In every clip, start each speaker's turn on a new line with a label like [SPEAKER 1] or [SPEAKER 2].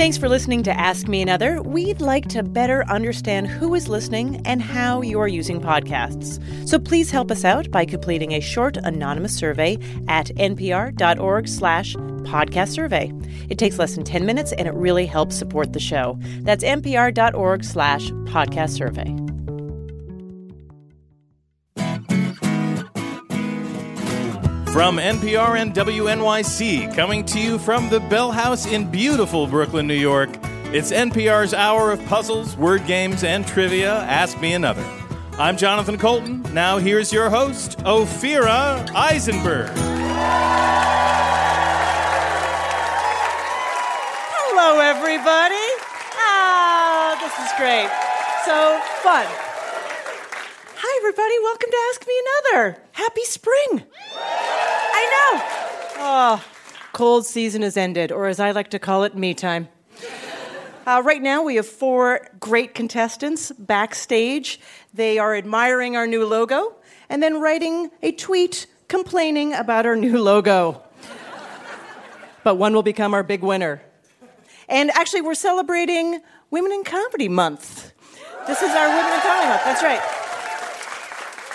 [SPEAKER 1] Thanks for listening to Ask Me Another. We'd like to better understand who is listening and how you are using podcasts. So please help us out by completing a short anonymous survey at npr.org slash podcast survey. It takes less than 10 minutes and it really helps support the show. That's npr.org slash podcast survey.
[SPEAKER 2] From NPR and WNYC, coming to you from the Bell House in beautiful Brooklyn, New York, it's NPR's hour of puzzles, word games, and trivia. Ask Me Another. I'm Jonathan Coulton. Now here's your host, Ophira Eisenberg.
[SPEAKER 1] Hello, everybody. Ah, this is great. So fun. Hi, everybody. Welcome to Ask Me Another. Happy spring. I know. Oh, cold season has ended, or as I like to call it, me time. Uh, right now, we have four great contestants backstage. They are admiring our new logo and then writing a tweet complaining about our new logo. but one will become our big winner. And actually, we're celebrating Women in Comedy Month. This is our Women in Comedy Month. That's right.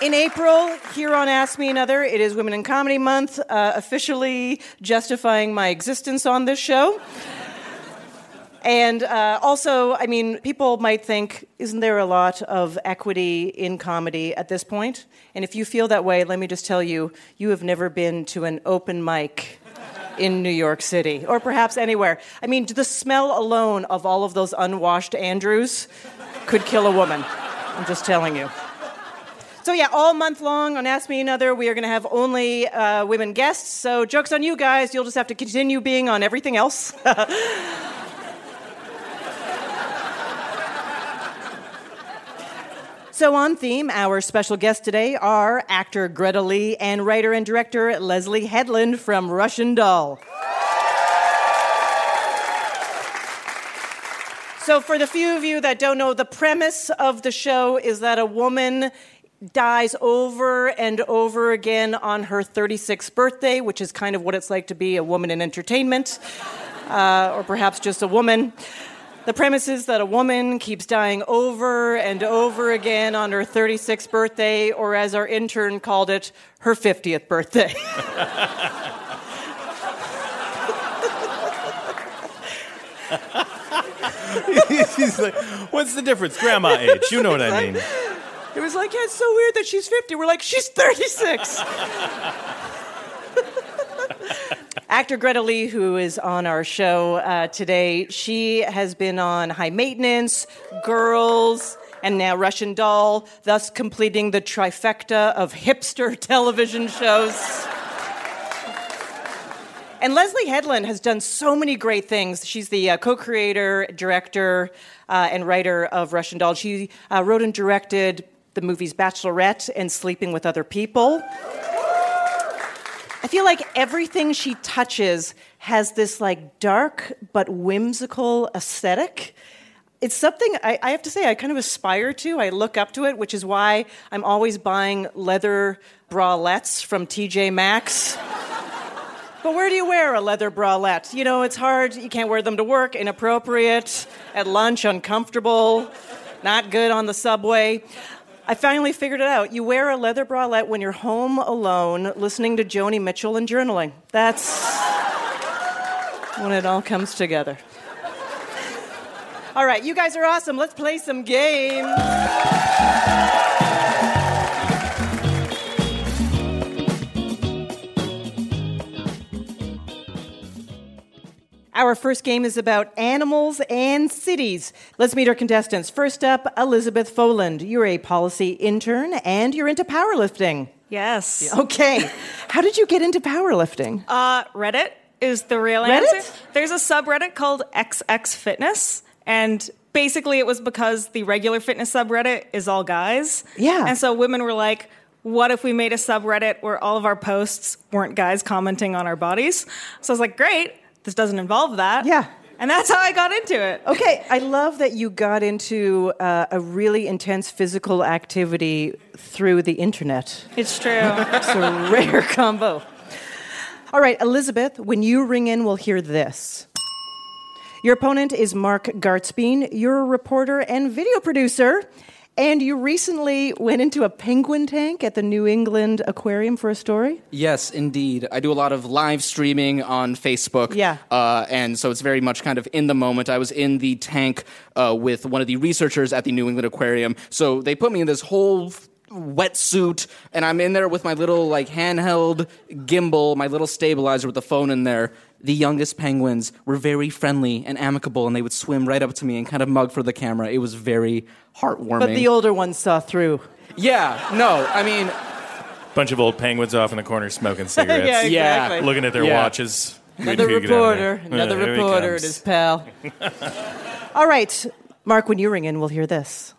[SPEAKER 1] In April, here on Ask Me Another, it is Women in Comedy Month, uh, officially justifying my existence on this show. And uh, also, I mean, people might think, isn't there a lot of equity in comedy at this point? And if you feel that way, let me just tell you, you have never been to an open mic in New York City, or perhaps anywhere. I mean, the smell alone of all of those unwashed Andrews could kill a woman. I'm just telling you. So, yeah, all month long on Ask Me Another, we are going to have only uh, women guests. So, joke's on you guys. You'll just have to continue being on everything else. So, on theme, our special guests today are actor Greta Lee and writer and director Leslye Headland from Russian Doll. So, for the few of you that don't know, the premise of the show is that a woman dies over and over again on her 36th birthday, which is kind of what it's like to be a woman in entertainment, uh, or perhaps just a woman. The premise is that a woman keeps dying over and over again on her 36th birthday, or as our intern called it, her 50th birthday.
[SPEAKER 2] He's like, what's the difference? Grandma age. You know what I mean.
[SPEAKER 1] It was like, yeah, it's so weird that she's 50. We're like, she's 36. Actor Greta Lee, who is on our show uh, today, she has been on High Maintenance, Girls, and now Russian Doll, thus completing the trifecta of hipster television shows. And Leslye Headland has done so many great things. She's the uh, co creator, director, uh, and writer of Russian Doll. She uh, wrote and directed the movies Bachelorette and Sleeping with Other People. I feel like everything she touches has this like dark but whimsical aesthetic. It's something I, I, have to say I kind of aspire to. I look up to it, which is why I'm always buying leather bralettes from TJ Maxx. but where do you wear a leather bralette? You know, it's hard. You can't wear them to work, inappropriate, at lunch, uncomfortable, not good on the subway. I finally figured it out. You wear a leather bralette when you're home alone listening to Joni Mitchell and journaling. That's when it all comes together. All right, you guys are awesome. Let's play some games. Our first game is about animals and cities. Let's meet our contestants. First up, Elizabeth Foland. You're a policy intern and you're into powerlifting.
[SPEAKER 3] Yes.
[SPEAKER 1] Okay. How did you get into powerlifting?
[SPEAKER 3] Uh, Reddit is the real
[SPEAKER 1] Reddit?
[SPEAKER 3] answer. There's a subreddit called XX Fitness, and basically it was because the regular fitness subreddit is all guys.
[SPEAKER 1] Yeah.
[SPEAKER 3] And so women were like, what if we made a subreddit where all of our posts weren't guys commenting on our bodies? So I was like, great, this doesn't involve that.
[SPEAKER 1] Yeah.
[SPEAKER 3] And that's how I got into it.
[SPEAKER 1] Okay, I love that you got into uh, a really intense physical activity through the internet.
[SPEAKER 3] It's true.
[SPEAKER 1] It's a rare combo. All right, Elizabeth, when you ring in, we'll hear this. Your opponent is Mark Gartzbein. You're a reporter and video producer. And you recently went into a penguin tank at the New England Aquarium for a story?
[SPEAKER 4] Yes, indeed. I do a lot of live streaming on Facebook.
[SPEAKER 1] Yeah.
[SPEAKER 4] Uh, and so it's very much kind of in the moment. I was in the tank uh, with one of the researchers at the New England Aquarium. So they put me in this whole wetsuit, and I'm in there with my little like handheld gimbal, my little stabilizer with the phone in there. The youngest penguins were very friendly and amicable, and they would swim right up to me and kind of mug for the camera. It was very heartwarming.
[SPEAKER 1] But the older ones saw through.
[SPEAKER 4] yeah, no, I mean,
[SPEAKER 2] Bunch of old penguins off in the corner smoking cigarettes.
[SPEAKER 1] Yeah,
[SPEAKER 4] Yeah.
[SPEAKER 2] Looking at their
[SPEAKER 4] Yeah.
[SPEAKER 2] watches.
[SPEAKER 1] Another
[SPEAKER 2] Waiting to get out of
[SPEAKER 1] reporter,
[SPEAKER 2] there.
[SPEAKER 1] another
[SPEAKER 2] Yeah,
[SPEAKER 1] reporter,
[SPEAKER 2] comes.
[SPEAKER 1] it is pal. All right, Mark, when you ring in, we'll hear this.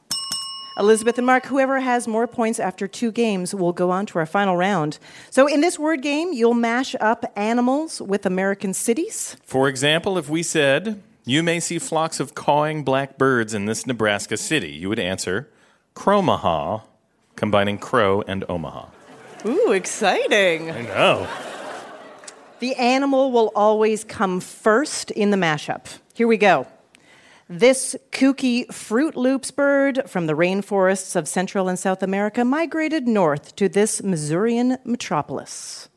[SPEAKER 1] Elizabeth and Mark, whoever has more points after two games will go on to our final round. So, in this word game, you'll mash up animals with American cities.
[SPEAKER 2] For example, if we said, You may see flocks of cawing black birds in this Nebraska city, you would answer, Cromaha, combining crow and Omaha.
[SPEAKER 1] Ooh, exciting.
[SPEAKER 2] I know.
[SPEAKER 1] The animal will always come first in the mashup. Here we go. This kooky Fruit Loops bird from the rainforests of Central and South America migrated north to this Missourian metropolis.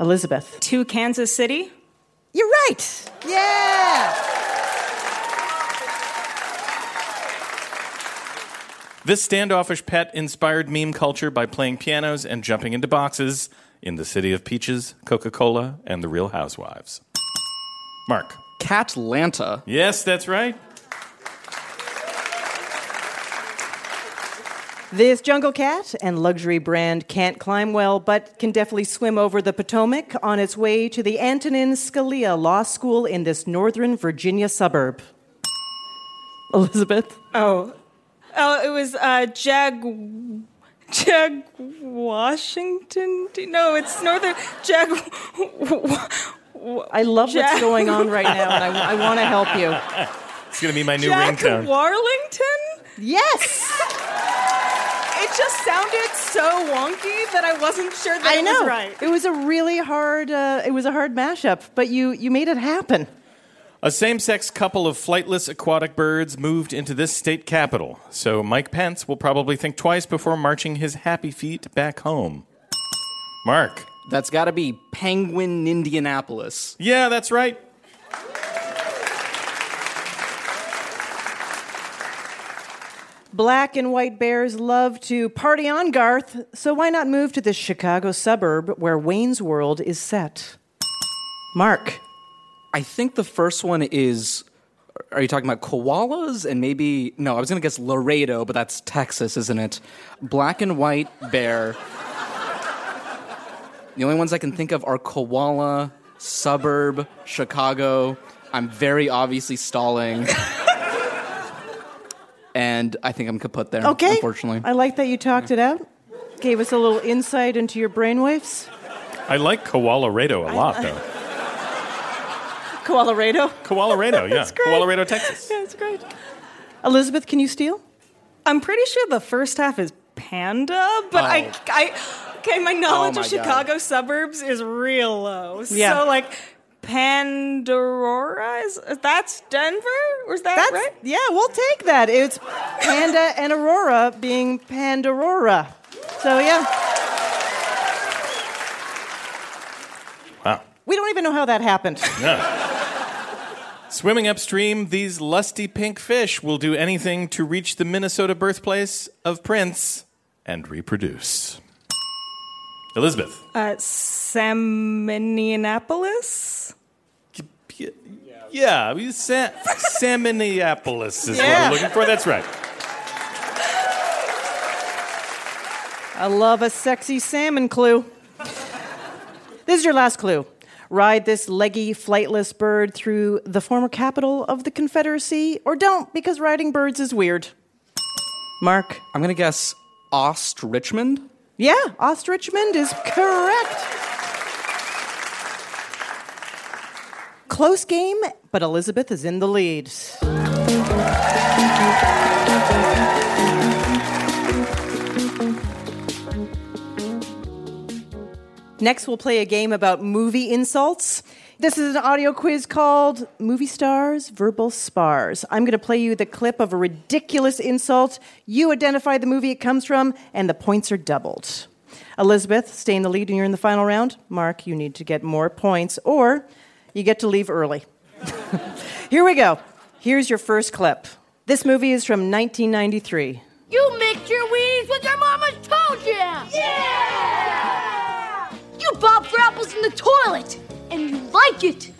[SPEAKER 1] Elizabeth.
[SPEAKER 3] to Kansas City.
[SPEAKER 1] You're right. Yeah.
[SPEAKER 2] This standoffish pet inspired meme culture by playing pianos and jumping into boxes in the city of peaches, Coca Cola, and the Real Housewives. Mark.
[SPEAKER 4] Catlanta.
[SPEAKER 2] Yes, that's right.
[SPEAKER 1] This jungle cat and luxury brand can't climb well, but can definitely swim over the Potomac on its way to the Antonin Scalia Law School in this northern Virginia suburb. Elizabeth?
[SPEAKER 3] Oh, oh, it was uh, Jag. Jag Washington. No, it's Northern Jag.
[SPEAKER 1] I love what's going on right now, and I, I want to help you.
[SPEAKER 2] It's going to be my new
[SPEAKER 3] Jack
[SPEAKER 2] ringtone.
[SPEAKER 3] Warlington.
[SPEAKER 1] Yes,
[SPEAKER 3] It just sounded so wonky that I wasn't sure that
[SPEAKER 1] I
[SPEAKER 3] it
[SPEAKER 1] know.
[SPEAKER 3] was right.
[SPEAKER 1] It was a really hard. Uh, it was a hard mashup, but you you made it happen.
[SPEAKER 2] A same sex couple of flightless aquatic birds moved into this state capital, so Mike Pence will probably think twice before marching his happy feet back home. Mark.
[SPEAKER 4] That's got to be Penguin, Indianapolis.
[SPEAKER 2] Yeah, that's right.
[SPEAKER 1] Black and white bears love to party on Garth, so why not move to this Chicago suburb where Wayne's World is set? Mark.
[SPEAKER 4] I think the first one is. Are you talking about koalas and maybe no? I was gonna guess Laredo, but that's Texas, isn't it? Black and white bear. The only ones I can think of are koala, suburb, Chicago. I'm very obviously stalling, and I think I'm kaput there.
[SPEAKER 1] Okay.
[SPEAKER 4] unfortunately.
[SPEAKER 1] I like that you talked it out. Gave us a little insight into your brainwaves.
[SPEAKER 2] I like Koalarado a lot, though.
[SPEAKER 1] Colorado.
[SPEAKER 2] Koalarado, yeah.
[SPEAKER 1] That's great.
[SPEAKER 2] Koalarado, Texas.
[SPEAKER 1] Yeah, it's great. Elizabeth, can you steal?
[SPEAKER 3] I'm pretty sure the first half is panda, but I, oh. I, okay, my oh knowledge
[SPEAKER 4] Oh
[SPEAKER 3] of
[SPEAKER 4] my
[SPEAKER 3] Chicago suburbs is real low.
[SPEAKER 1] Yeah.
[SPEAKER 3] So like, Pandora is that's Denver? Or is that
[SPEAKER 1] That's
[SPEAKER 3] right?
[SPEAKER 1] yeah, we'll take that. It's Panda and Aurora being Pandora. So yeah,
[SPEAKER 2] Wow.
[SPEAKER 1] we don't even know how that happened.
[SPEAKER 2] Swimming upstream, these lusty pink fish will do anything to reach the Minnesota birthplace of Prince and reproduce. Elizabeth.
[SPEAKER 3] Uh, Salmonianapolis.
[SPEAKER 2] Yeah, I mean, Sa- Salmoniapolis is what
[SPEAKER 1] Yeah.
[SPEAKER 2] we're looking for. That's right.
[SPEAKER 1] I love a sexy salmon clue. This is your last clue. Ride this leggy, flightless bird through the former capital of the Confederacy, or don't, because riding birds is weird. Mark.
[SPEAKER 4] I'm gonna guess Ost Richmond.
[SPEAKER 1] Yeah, Ostrichmond is correct. Close game, but Elizabeth is in the lead. Next, we'll play a game about movie insults. This is an audio quiz called Movie Stars Verbal Spars. I'm going to play you the clip of a ridiculous insult. You identify the movie it comes from, and the points are doubled. Elizabeth, stay in the lead and you're in the final round. Mark, you need to get more points, or you get to leave early. Here we go. Here's your first clip. This movie is from 1993.
[SPEAKER 5] You mixed your weeds with your mama's toe jam! Yeah! You bob for apples in the toilet, and you like it!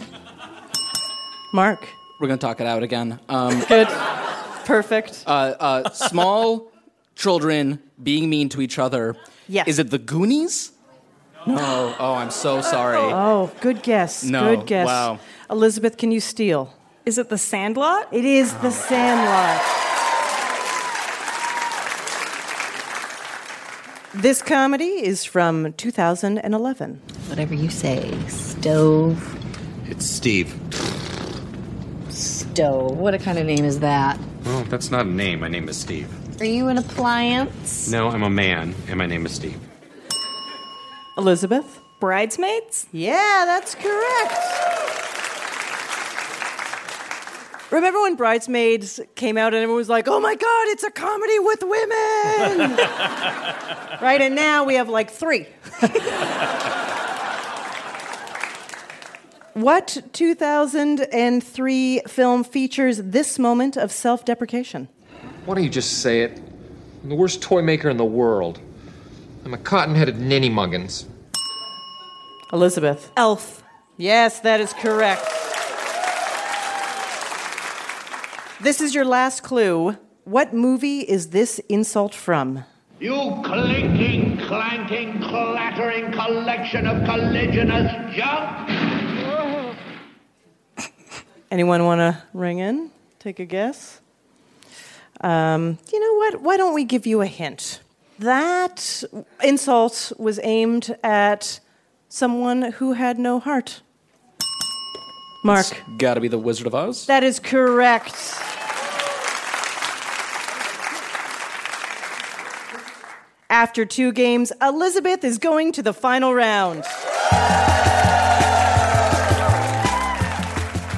[SPEAKER 1] Mark.
[SPEAKER 4] We're gonna talk it out again. Um,
[SPEAKER 1] Good. Perfect.
[SPEAKER 4] uh, uh, small children being mean to each other.
[SPEAKER 1] Yes.
[SPEAKER 4] Is it the Goonies? No. Oh, I'm so sorry.
[SPEAKER 1] Oh, good guess.
[SPEAKER 4] No,
[SPEAKER 1] Good guess.
[SPEAKER 4] wow.
[SPEAKER 1] Elizabeth, can you steal?
[SPEAKER 3] Is it the Sandlot?
[SPEAKER 1] It is The Sandlot. This comedy is from 2011.
[SPEAKER 6] Whatever you say. Stove.
[SPEAKER 7] It's Steve.
[SPEAKER 6] Stove. What a kind of name is that?
[SPEAKER 7] Well, that's not a name. My name is Steve.
[SPEAKER 6] Are you an appliance?
[SPEAKER 7] No, I'm a man, and my name is Steve.
[SPEAKER 1] Elizabeth?
[SPEAKER 3] Bridesmaids?
[SPEAKER 1] Yeah, that's correct. Remember when Bridesmaids came out and everyone was like, oh my God, it's a comedy with women? right, and now we have like three. what 2003 film features this moment of self deprecation?
[SPEAKER 8] Why don't you just say it? I'm the worst toy maker in the world. I'm a cotton headed ninny muggins.
[SPEAKER 1] Elizabeth.
[SPEAKER 3] Elf.
[SPEAKER 1] Yes, that is correct. This is your last clue. What movie is this insult from?
[SPEAKER 9] You clinking, clanking, clattering collection of caliginous junk!
[SPEAKER 1] Anyone want to ring in? Take a guess? Um, you know what? Why don't we give you a hint? That insult was aimed at someone who had no heart. Mark.
[SPEAKER 4] Gotta be the Wizard of Oz.
[SPEAKER 1] That is correct. After two games, Elizabeth is going to the final round.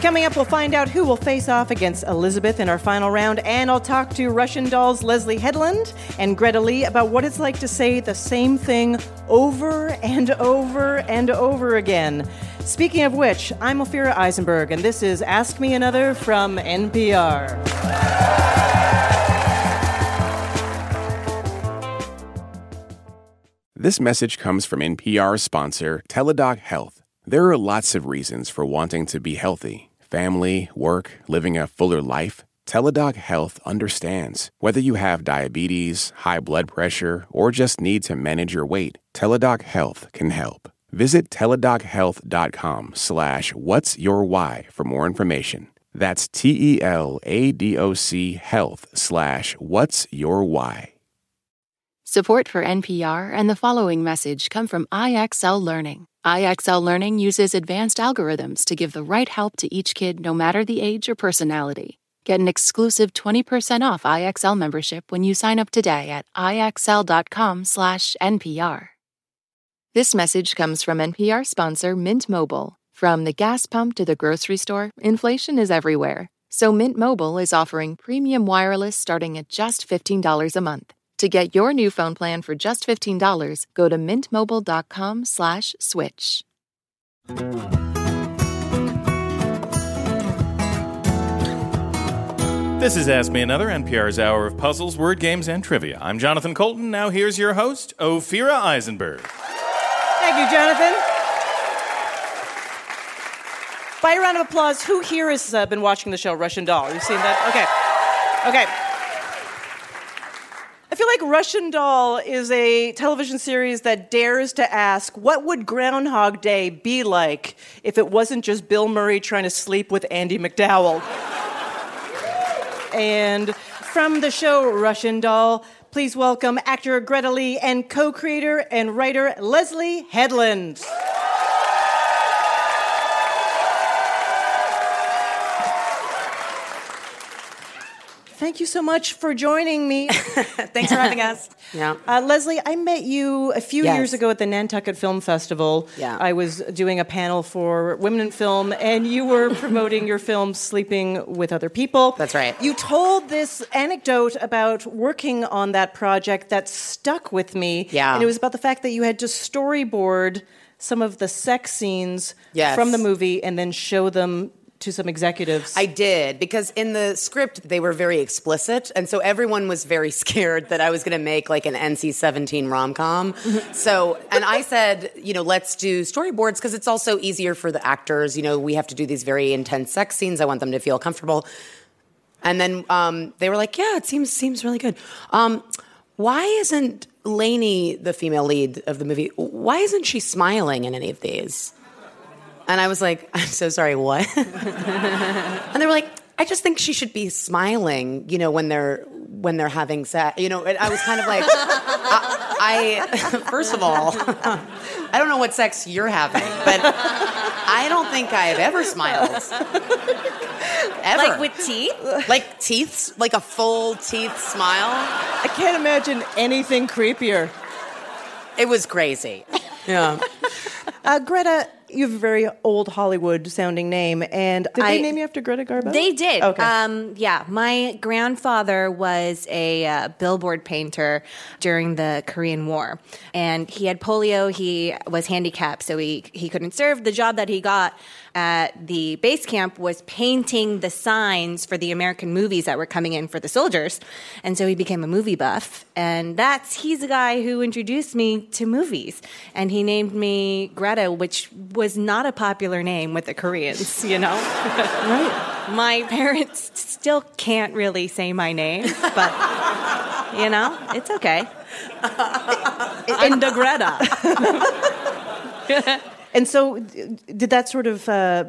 [SPEAKER 1] Coming up, we'll find out who will face off against Elizabeth in our final round, and I'll talk to Russian Doll's Leslye Headland and Greta Lee about what it's like to say the same thing over and over and over again. Speaking of which, I'm Ophira Eisenberg, and this is Ask Me Another from NPR.
[SPEAKER 10] This message comes from NPR sponsor Teladoc Health. There are lots of reasons for wanting to be healthy family, work, living a fuller life. Teladoc Health understands. Whether you have diabetes, high blood pressure, or just need to manage your weight, Teladoc Health can help. Visit teladochealth.com slash what's your why for more information. That's T-E-L-A-D-O-C health slash what's your why.
[SPEAKER 11] Support for NPR and the following message come from IXL Learning. IXL Learning uses advanced algorithms to give the right help to each kid no matter the age or personality. Get an exclusive 20% off IXL membership when you sign up today at IXL.com/NPR. This message comes from NPR sponsor Mint Mobile. From the gas pump to the grocery store, inflation is everywhere. So Mint Mobile is offering premium wireless starting at just $15 a month. To get your new phone plan for just $15, go to mintmobile.com slash switch.
[SPEAKER 2] This is Ask Me Another, NPR's hour of puzzles, word games, and trivia. I'm Jonathan Coulton. Now here's your host, Ophira Eisenberg.
[SPEAKER 1] Thank you, Jonathan. By a round of applause, who here has uh, been watching the show Russian Doll? You've seen that? Okay. Okay. I feel like Russian Doll is a television series that dares to ask, what would Groundhog Day be like if it wasn't just Bill Murray trying to sleep with Andie MacDowell? and from the show Russian Doll, please welcome actor Greta Lee and co creator and writer Leslye Headland. Thank you so much for joining me.
[SPEAKER 12] Thanks for having us. Yeah.
[SPEAKER 1] Uh, Leslye, I met you a few
[SPEAKER 12] Yes.
[SPEAKER 1] years ago at the Nantucket Film Festival.
[SPEAKER 12] Yeah.
[SPEAKER 1] I was doing a panel for women in film, and you were promoting your film Sleeping with Other People.
[SPEAKER 12] That's right.
[SPEAKER 1] You told this anecdote about working on that project that stuck with me.
[SPEAKER 12] Yeah.
[SPEAKER 1] And it was about the fact that you had to storyboard some of the sex scenes
[SPEAKER 12] Yes.
[SPEAKER 1] from the movie and then show them to some executives.
[SPEAKER 12] I did because in the script they were very explicit, and so everyone was very scared that I was going to make like an NC-17 rom-com. so, and I said, you know, let's do storyboards because it's also easier for the actors. You know, we have to do these very intense sex scenes. I want them to feel comfortable. And then um, they were like, "Yeah, it seems seems really good." Um, why isn't Lainey the female lead of the movie? Why isn't she smiling in any of these? And I was like, I'm so sorry, what? and they were like, I just think she should be smiling, you know, when they're when they're having sex. You know, and I was kind of like, I, I first of all, I don't know what sex you're having, but I don't think I've ever smiled. Ever.
[SPEAKER 13] Like with teeth?
[SPEAKER 12] Like teeth, like a full teeth smile.
[SPEAKER 1] I can't imagine anything creepier.
[SPEAKER 12] It was crazy. Yeah.
[SPEAKER 1] Uh, Greta, you have a very old Hollywood sounding name, and did they
[SPEAKER 13] I-
[SPEAKER 1] name you after Greta Garbo?
[SPEAKER 13] They did.
[SPEAKER 1] Okay.
[SPEAKER 13] Um, yeah, my grandfather was a uh, billboard painter during the Korean War, and he had polio. He was handicapped, so he he couldn't serve. The job that he got at the base camp was painting the signs for the American movies that were coming in for the soldiers, and so he became a movie buff. And that's he's the guy who introduced me to movies, and he named me Greta, which was not a popular name with the Koreans, you know.
[SPEAKER 1] right.
[SPEAKER 13] My parents still can't really say my name, but you know, it's okay.
[SPEAKER 1] Inda Greta. and so, did that sort of, uh,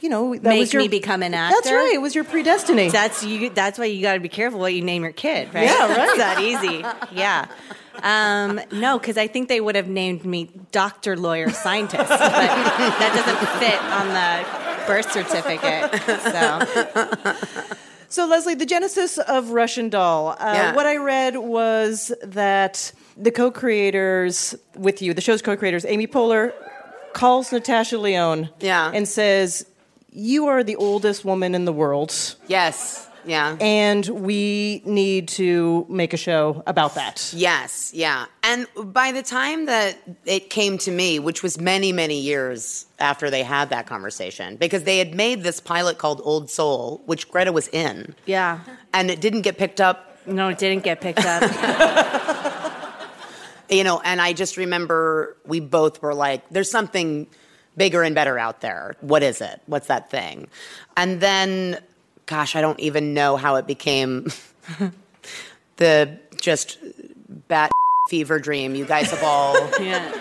[SPEAKER 1] you know, that
[SPEAKER 13] Make
[SPEAKER 1] was your,
[SPEAKER 13] me become an actor.
[SPEAKER 1] That's right. It was your predestiny.
[SPEAKER 13] That's you. That's why you got to be careful what you name your kid, right?
[SPEAKER 1] Yeah, right.
[SPEAKER 13] It's that easy. Yeah. Um, no, because I think they would have named me doctor, lawyer, scientist, but that doesn't fit on the birth certificate. So
[SPEAKER 1] So, Leslye, the genesis of Russian Doll. Uh,
[SPEAKER 12] Yeah.
[SPEAKER 1] What I read was that the co-creators with you, the show's co-creators, Amy Poehler, calls Natasha Lyonne,
[SPEAKER 12] Yeah.
[SPEAKER 1] and says, "You are the oldest woman in the world,
[SPEAKER 12] Yes. Yeah.
[SPEAKER 1] and we need to make a show about that."
[SPEAKER 12] Yes, yeah. And by the time that it came to me, which was many, many years after they had that conversation, because they had made this pilot called Old Soul, which Greta was in,
[SPEAKER 13] yeah,
[SPEAKER 12] and it didn't get picked up.
[SPEAKER 13] no, it didn't get picked up.
[SPEAKER 12] You know, and I just remember we both were like, there's something bigger and better out there. What is it? What's that thing? And then, gosh, I don't even know how it became the just bat fever dream you guys have all
[SPEAKER 13] yeah.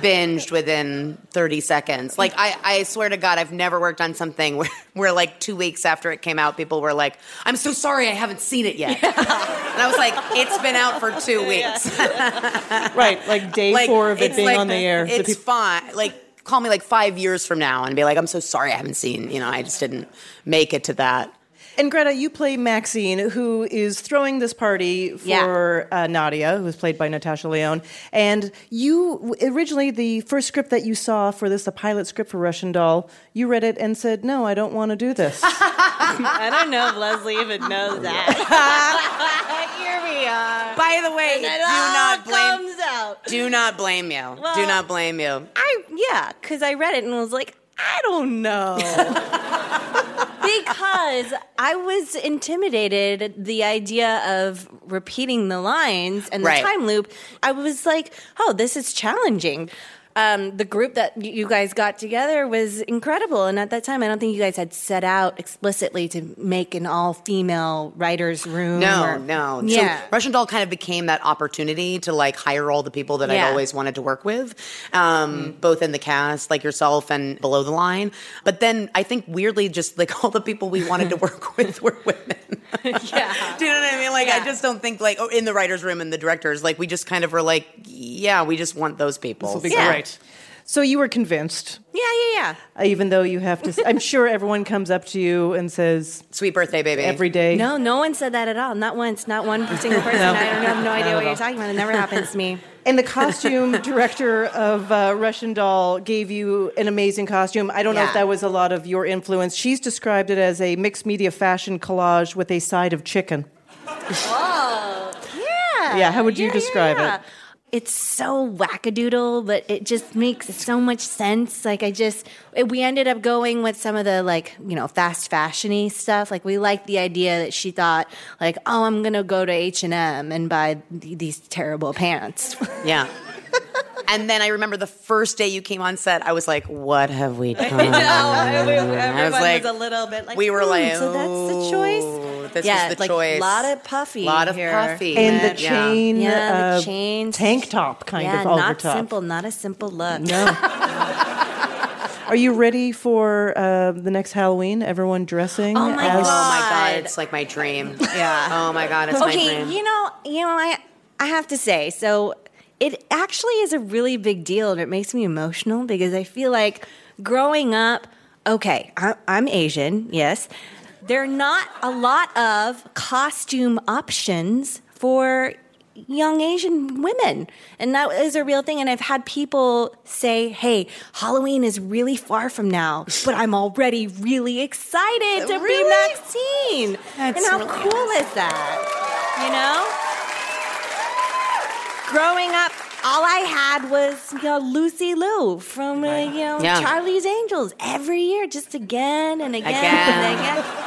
[SPEAKER 12] binged within 30 seconds. Like, I, I swear to God, I've never worked on something where, where, like, two weeks after it came out, people were like, I'm so sorry I haven't seen it yet. And I was like, it's been out for two weeks.
[SPEAKER 1] right, like day
[SPEAKER 12] Like,
[SPEAKER 1] four of it being
[SPEAKER 12] like-
[SPEAKER 1] on the air.
[SPEAKER 12] It's fine. Like, call me like five years from now and be like, I'm so sorry I haven't seen, you know, I just didn't make it to that.
[SPEAKER 1] And Greta, you play Maxine, who is throwing this party for uh, Nadia, who is played by Natasha Lyonne. And you originally, the first script that you saw for this, the pilot script for Russian Doll, you read it and said, "No, I don't want to do this."
[SPEAKER 13] I don't know if Leslye even knows that. Here we are.
[SPEAKER 12] By the way,
[SPEAKER 13] it
[SPEAKER 12] do
[SPEAKER 13] all
[SPEAKER 12] not blame.
[SPEAKER 13] comes out.
[SPEAKER 12] Do not blame you. do not blame you.
[SPEAKER 13] I yeah, because I read it and was like, I don't know. because I was intimidated the idea of repeating the lines and the
[SPEAKER 12] Right.
[SPEAKER 13] time loop. I was like, oh, this is challenging. Um, the group that you guys got together was incredible. And at that time, I don't think you guys had set out explicitly to make an all female writers' room.
[SPEAKER 12] No,
[SPEAKER 13] or-
[SPEAKER 12] no.
[SPEAKER 13] Yeah.
[SPEAKER 12] So Russian Doll kind of became that opportunity to like hire all the people that
[SPEAKER 13] Yeah.
[SPEAKER 12] I'd always wanted to work with, um, both in the cast, like yourself, and below the line. But then I think weirdly, just like all the people we wanted to work with were women.
[SPEAKER 13] yeah.
[SPEAKER 12] Do you know what I mean? Like, I just don't think like oh, in the writers' room and the directors, like we just kind of were like, yeah, we just want those people.
[SPEAKER 1] This will be
[SPEAKER 12] So-
[SPEAKER 1] great. So you were convinced,
[SPEAKER 13] Yeah, yeah, yeah.
[SPEAKER 1] uh, even though you have to. I'm sure everyone comes up to you and says,
[SPEAKER 12] "Sweet birthday, baby,"
[SPEAKER 1] every day.
[SPEAKER 13] No, no one said that at all. Not once. Not one single person.
[SPEAKER 1] No.
[SPEAKER 13] I don't have no idea what you're talking about. It never happens to me.
[SPEAKER 1] And the costume director of uh, Russian Doll gave you an amazing costume. I don't know if that was a lot of your influence. She's described it as a mixed media fashion collage with a side of chicken.
[SPEAKER 13] Oh, yeah.
[SPEAKER 1] Yeah, how would you
[SPEAKER 13] Yeah,
[SPEAKER 1] describe
[SPEAKER 13] yeah.
[SPEAKER 1] it?
[SPEAKER 13] It's so wackadoodle, but it just makes so much sense. Like I just, it- we ended up going with some of the like you know fast fashiony stuff. Like we liked the idea that she thought like, oh, I'm gonna go to H and M and buy th- these terrible pants.
[SPEAKER 12] Yeah. And then I remember the first day you came on set, I was like, "What have we done?"
[SPEAKER 13] I know. Everyone,
[SPEAKER 12] I was like,
[SPEAKER 13] was a little bit like,
[SPEAKER 12] we were
[SPEAKER 13] "Hmm,
[SPEAKER 12] like,
[SPEAKER 13] so that's the choice.
[SPEAKER 12] This
[SPEAKER 13] yeah,
[SPEAKER 12] is the
[SPEAKER 13] like,
[SPEAKER 12] choice.
[SPEAKER 13] lot of puffy, A
[SPEAKER 12] lot of
[SPEAKER 13] here.
[SPEAKER 12] puffy,
[SPEAKER 1] And the chain,
[SPEAKER 13] Yeah, the
[SPEAKER 1] uh,
[SPEAKER 13] chain
[SPEAKER 1] tank top kind
[SPEAKER 13] yeah,
[SPEAKER 1] of over
[SPEAKER 13] not
[SPEAKER 1] top.
[SPEAKER 13] simple, not a simple look.
[SPEAKER 1] No. Are you ready for uh, the next Halloween? Everyone dressing?
[SPEAKER 13] Oh my
[SPEAKER 1] as-
[SPEAKER 12] Oh my god, it's like my dream.
[SPEAKER 13] Yeah.
[SPEAKER 12] Oh my god, it's my
[SPEAKER 13] okay,
[SPEAKER 12] dream.
[SPEAKER 13] you know, you know, I I have to say, so it actually is a really big deal, and it makes me emotional because I feel like growing up. Okay, I, I'm Asian, yes. There are not a lot of costume options for young Asian women. And that is a real thing. And I've had people say, hey, Halloween is really far from now, but I'm already really excited to
[SPEAKER 12] Really?
[SPEAKER 13] be Maxine.
[SPEAKER 12] That's
[SPEAKER 13] and how
[SPEAKER 12] really
[SPEAKER 13] cool is that? You know? Growing up, all I had was you know Lucy Liu from uh, you know
[SPEAKER 12] Yeah.
[SPEAKER 13] Charlie's Angels every year, just again and again,
[SPEAKER 12] Again.
[SPEAKER 13] and again.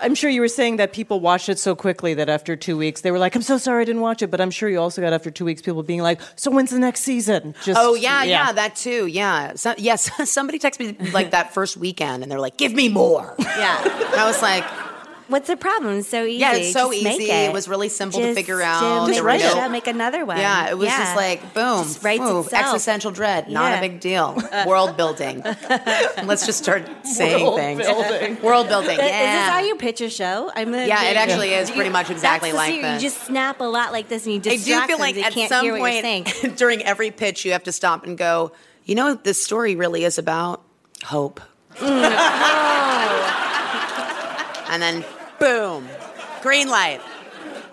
[SPEAKER 1] I'm sure you were saying that people watched it so quickly that after two weeks they were like, "I'm so sorry I didn't watch it," but I'm sure you also got after two weeks people being like, "So when's the next season?" Just
[SPEAKER 12] Oh yeah, yeah, that too. Yeah, so, yes. Somebody texted me like that first weekend, and they're like, "Give me more."
[SPEAKER 13] Yeah.
[SPEAKER 12] I was like,
[SPEAKER 13] What's the problem? It's so easy.
[SPEAKER 12] Yeah, it's so
[SPEAKER 13] Just
[SPEAKER 12] easy.
[SPEAKER 13] it.
[SPEAKER 12] It was really simple to figure out.
[SPEAKER 13] Make,
[SPEAKER 12] There were no-
[SPEAKER 13] yeah, make another one.
[SPEAKER 12] Yeah, it was
[SPEAKER 13] Yeah.
[SPEAKER 12] just like boom,
[SPEAKER 13] Just writes
[SPEAKER 12] boom,
[SPEAKER 13] itself.
[SPEAKER 12] existential dread, not
[SPEAKER 13] Yeah.
[SPEAKER 12] a big deal. World building. Let's just start saying
[SPEAKER 1] World
[SPEAKER 12] things.
[SPEAKER 1] building.
[SPEAKER 12] World building.
[SPEAKER 13] Is
[SPEAKER 12] Yeah.
[SPEAKER 13] this how you pitch a show? I'm a,
[SPEAKER 12] Yeah, it actually is pretty much exactly like
[SPEAKER 13] secret.
[SPEAKER 12] this.
[SPEAKER 13] You just snap a lot like this, and you
[SPEAKER 12] I
[SPEAKER 13] distract
[SPEAKER 12] do feel like
[SPEAKER 13] so
[SPEAKER 12] at
[SPEAKER 13] can't
[SPEAKER 12] some
[SPEAKER 13] hear what you're saying.
[SPEAKER 12] point during every pitch, you have to stop and go. You know, what this story really is about hope. Mm. Oh. And then, boom, green light.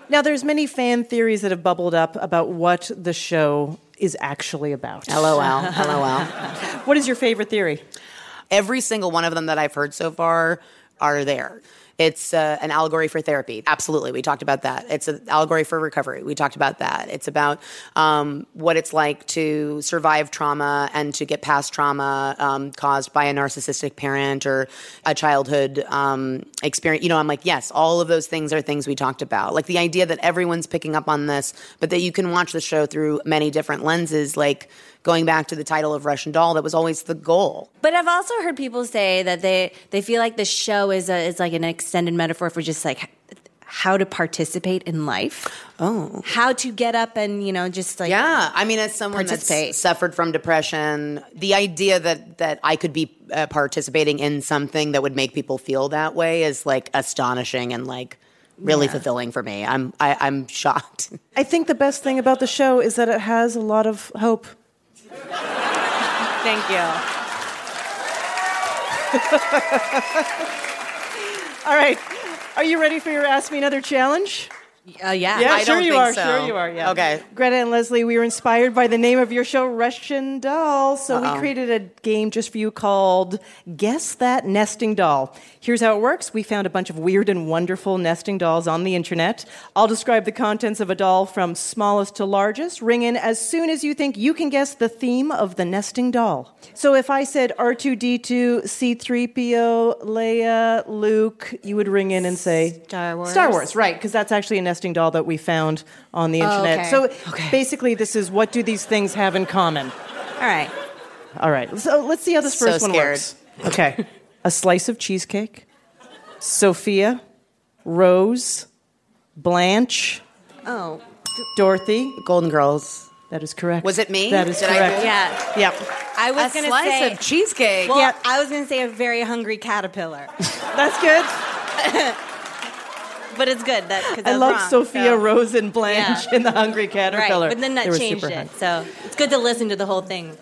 [SPEAKER 1] Now, there's many fan theories that have bubbled up about what the show is actually about.
[SPEAKER 12] LOL, LOL.
[SPEAKER 1] What is your favorite theory?
[SPEAKER 12] Every single one of them that I've heard so far are there. It's uh, an allegory for therapy. Absolutely. We talked about that. It's an allegory for recovery. We talked about that. It's about um, what it's like to survive trauma and to get past trauma um, caused by a narcissistic parent or a childhood um, experience. You know, I'm like, yes, all of those things are things we talked about. Like the idea that everyone's picking up on this, but that you can watch the show through many different lenses, like going back to the title of Russian Doll, that was always the goal.
[SPEAKER 13] But I've also heard people say that they they feel like the show is a, is like an extended metaphor for just like how to participate in life.
[SPEAKER 12] Oh,
[SPEAKER 13] how to get up and you know just like
[SPEAKER 12] yeah. I mean, as someone
[SPEAKER 13] Participate.
[SPEAKER 12] that's suffered from depression, the idea that that I could be uh, participating in something that would make people feel that way is like astonishing and like really
[SPEAKER 1] Yeah.
[SPEAKER 12] fulfilling for me. I'm I, I'm shocked.
[SPEAKER 1] I think the best thing about the show is that it has a lot of hope.
[SPEAKER 13] Thank you.
[SPEAKER 1] All right. Are you ready for your Ask Me Another challenge?
[SPEAKER 13] Uh, yeah.
[SPEAKER 1] Yeah,
[SPEAKER 12] I
[SPEAKER 1] sure
[SPEAKER 12] don't
[SPEAKER 1] you
[SPEAKER 12] think
[SPEAKER 1] are.
[SPEAKER 12] so.
[SPEAKER 1] Sure you are. Yeah.
[SPEAKER 12] Okay.
[SPEAKER 1] Greta and Leslie, we were inspired by the name of your show, Russian Doll. So
[SPEAKER 12] Uh-oh.
[SPEAKER 1] we created a game just for you called Guess That Nesting Doll. Here's how it works. We found a bunch of weird and wonderful nesting dolls on the internet. I'll describe the contents of a doll from smallest to largest. Ring in as soon as you think you can guess the theme of the nesting doll. So if I said R2D2, C3PO, Leia, Luke, you would ring in and say
[SPEAKER 13] Star Wars.
[SPEAKER 1] Star Wars, right? Because that's actually a nesting doll that we found on the
[SPEAKER 13] Oh,
[SPEAKER 1] internet.
[SPEAKER 13] okay.
[SPEAKER 1] So basically, this is what do these things have in common?
[SPEAKER 13] All right.
[SPEAKER 1] All right. So let's see how this
[SPEAKER 12] So
[SPEAKER 1] first one
[SPEAKER 12] scared.
[SPEAKER 1] works. Okay. A slice of cheesecake. Sophia, Rose, Blanche,
[SPEAKER 13] Oh.
[SPEAKER 1] Dorothy.
[SPEAKER 12] Golden Girls.
[SPEAKER 1] That is correct.
[SPEAKER 12] Was it me?
[SPEAKER 1] That is
[SPEAKER 12] Did
[SPEAKER 1] correct.
[SPEAKER 12] do-
[SPEAKER 13] Yeah.
[SPEAKER 1] Yep.
[SPEAKER 13] I was gonna say.
[SPEAKER 12] A slice of cheesecake.
[SPEAKER 13] Well,
[SPEAKER 1] Yeah.
[SPEAKER 13] I was gonna say a very hungry caterpillar,
[SPEAKER 1] That's good.
[SPEAKER 13] but it's good that because
[SPEAKER 1] I love Sophia, Rose, and Blanche
[SPEAKER 13] Yeah.
[SPEAKER 1] in the Hungry Caterpillar.
[SPEAKER 13] Right,
[SPEAKER 1] Caterpillar.
[SPEAKER 13] but then that
[SPEAKER 1] were
[SPEAKER 13] changed it.
[SPEAKER 1] high.
[SPEAKER 13] So it's good to listen to the whole thing.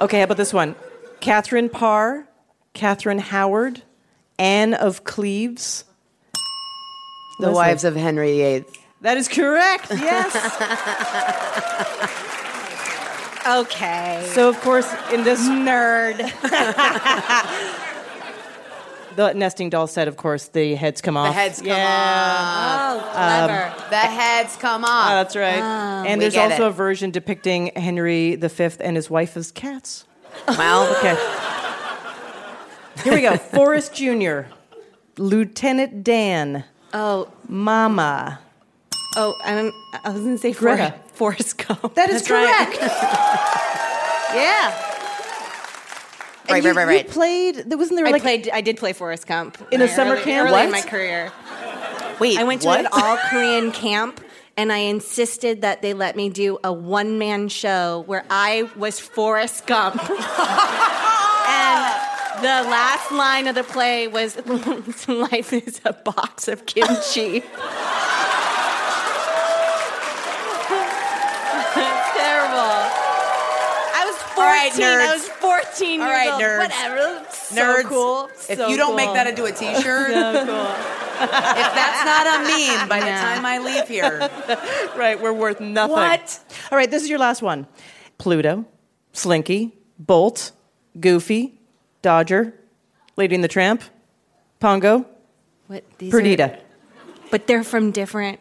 [SPEAKER 1] Okay, how about this one? Catherine Parr, Catherine Howard, Anne of Cleves.
[SPEAKER 12] the wives of Henry VIII.
[SPEAKER 1] That is correct. Yes.
[SPEAKER 13] Okay.
[SPEAKER 1] so of course, in this
[SPEAKER 13] nerd.
[SPEAKER 1] the nesting doll set, of course, the heads come off.
[SPEAKER 12] The heads come
[SPEAKER 1] yeah.
[SPEAKER 12] off.
[SPEAKER 13] Oh, um, clever.
[SPEAKER 12] The heads come off.
[SPEAKER 1] Oh, that's right. Oh.
[SPEAKER 12] and
[SPEAKER 1] there's also
[SPEAKER 12] it.
[SPEAKER 1] a version depicting Henry V and his wife as cats.
[SPEAKER 12] well,
[SPEAKER 1] Okay. Here we go. Forrest Jr., Lieutenant Dan,
[SPEAKER 13] oh,
[SPEAKER 1] Mama.
[SPEAKER 13] oh, and I was gonna say
[SPEAKER 1] Greta.
[SPEAKER 13] For, Forrest Gump.
[SPEAKER 1] That is
[SPEAKER 13] That's right.
[SPEAKER 1] correct. yeah.
[SPEAKER 12] Right,
[SPEAKER 1] And you,
[SPEAKER 12] right, right,
[SPEAKER 1] you played. There wasn't there
[SPEAKER 13] I
[SPEAKER 1] like
[SPEAKER 13] played. I did play Forrest Gump
[SPEAKER 1] In a summer
[SPEAKER 13] early,
[SPEAKER 1] camp?
[SPEAKER 13] early in
[SPEAKER 1] What?
[SPEAKER 13] my career.
[SPEAKER 12] wait.
[SPEAKER 13] I went to
[SPEAKER 12] what?
[SPEAKER 13] an all Korean camp. And I insisted that they let me do a one man show where I was Forrest Gump. and the last line of the play was Life is a box of kimchi. Terrible. I was 14.
[SPEAKER 12] All right,
[SPEAKER 13] I was 14
[SPEAKER 12] All
[SPEAKER 13] years
[SPEAKER 12] right,
[SPEAKER 13] old.
[SPEAKER 12] nerds.
[SPEAKER 13] Whatever. So
[SPEAKER 12] Nerds,
[SPEAKER 13] cool.
[SPEAKER 12] If
[SPEAKER 13] So
[SPEAKER 12] you don't
[SPEAKER 13] cool.
[SPEAKER 12] make that into a T-shirt,
[SPEAKER 13] so cool.
[SPEAKER 12] if that's not a meme by the time I leave here,
[SPEAKER 1] right. We're worth nothing.
[SPEAKER 12] What?
[SPEAKER 1] All right. This is your last one. Pluto, Slinky, Bolt, Goofy, Dodger, Lady and the Tramp, Pongo,
[SPEAKER 13] What, these
[SPEAKER 1] Perdita.
[SPEAKER 13] are- but they're from different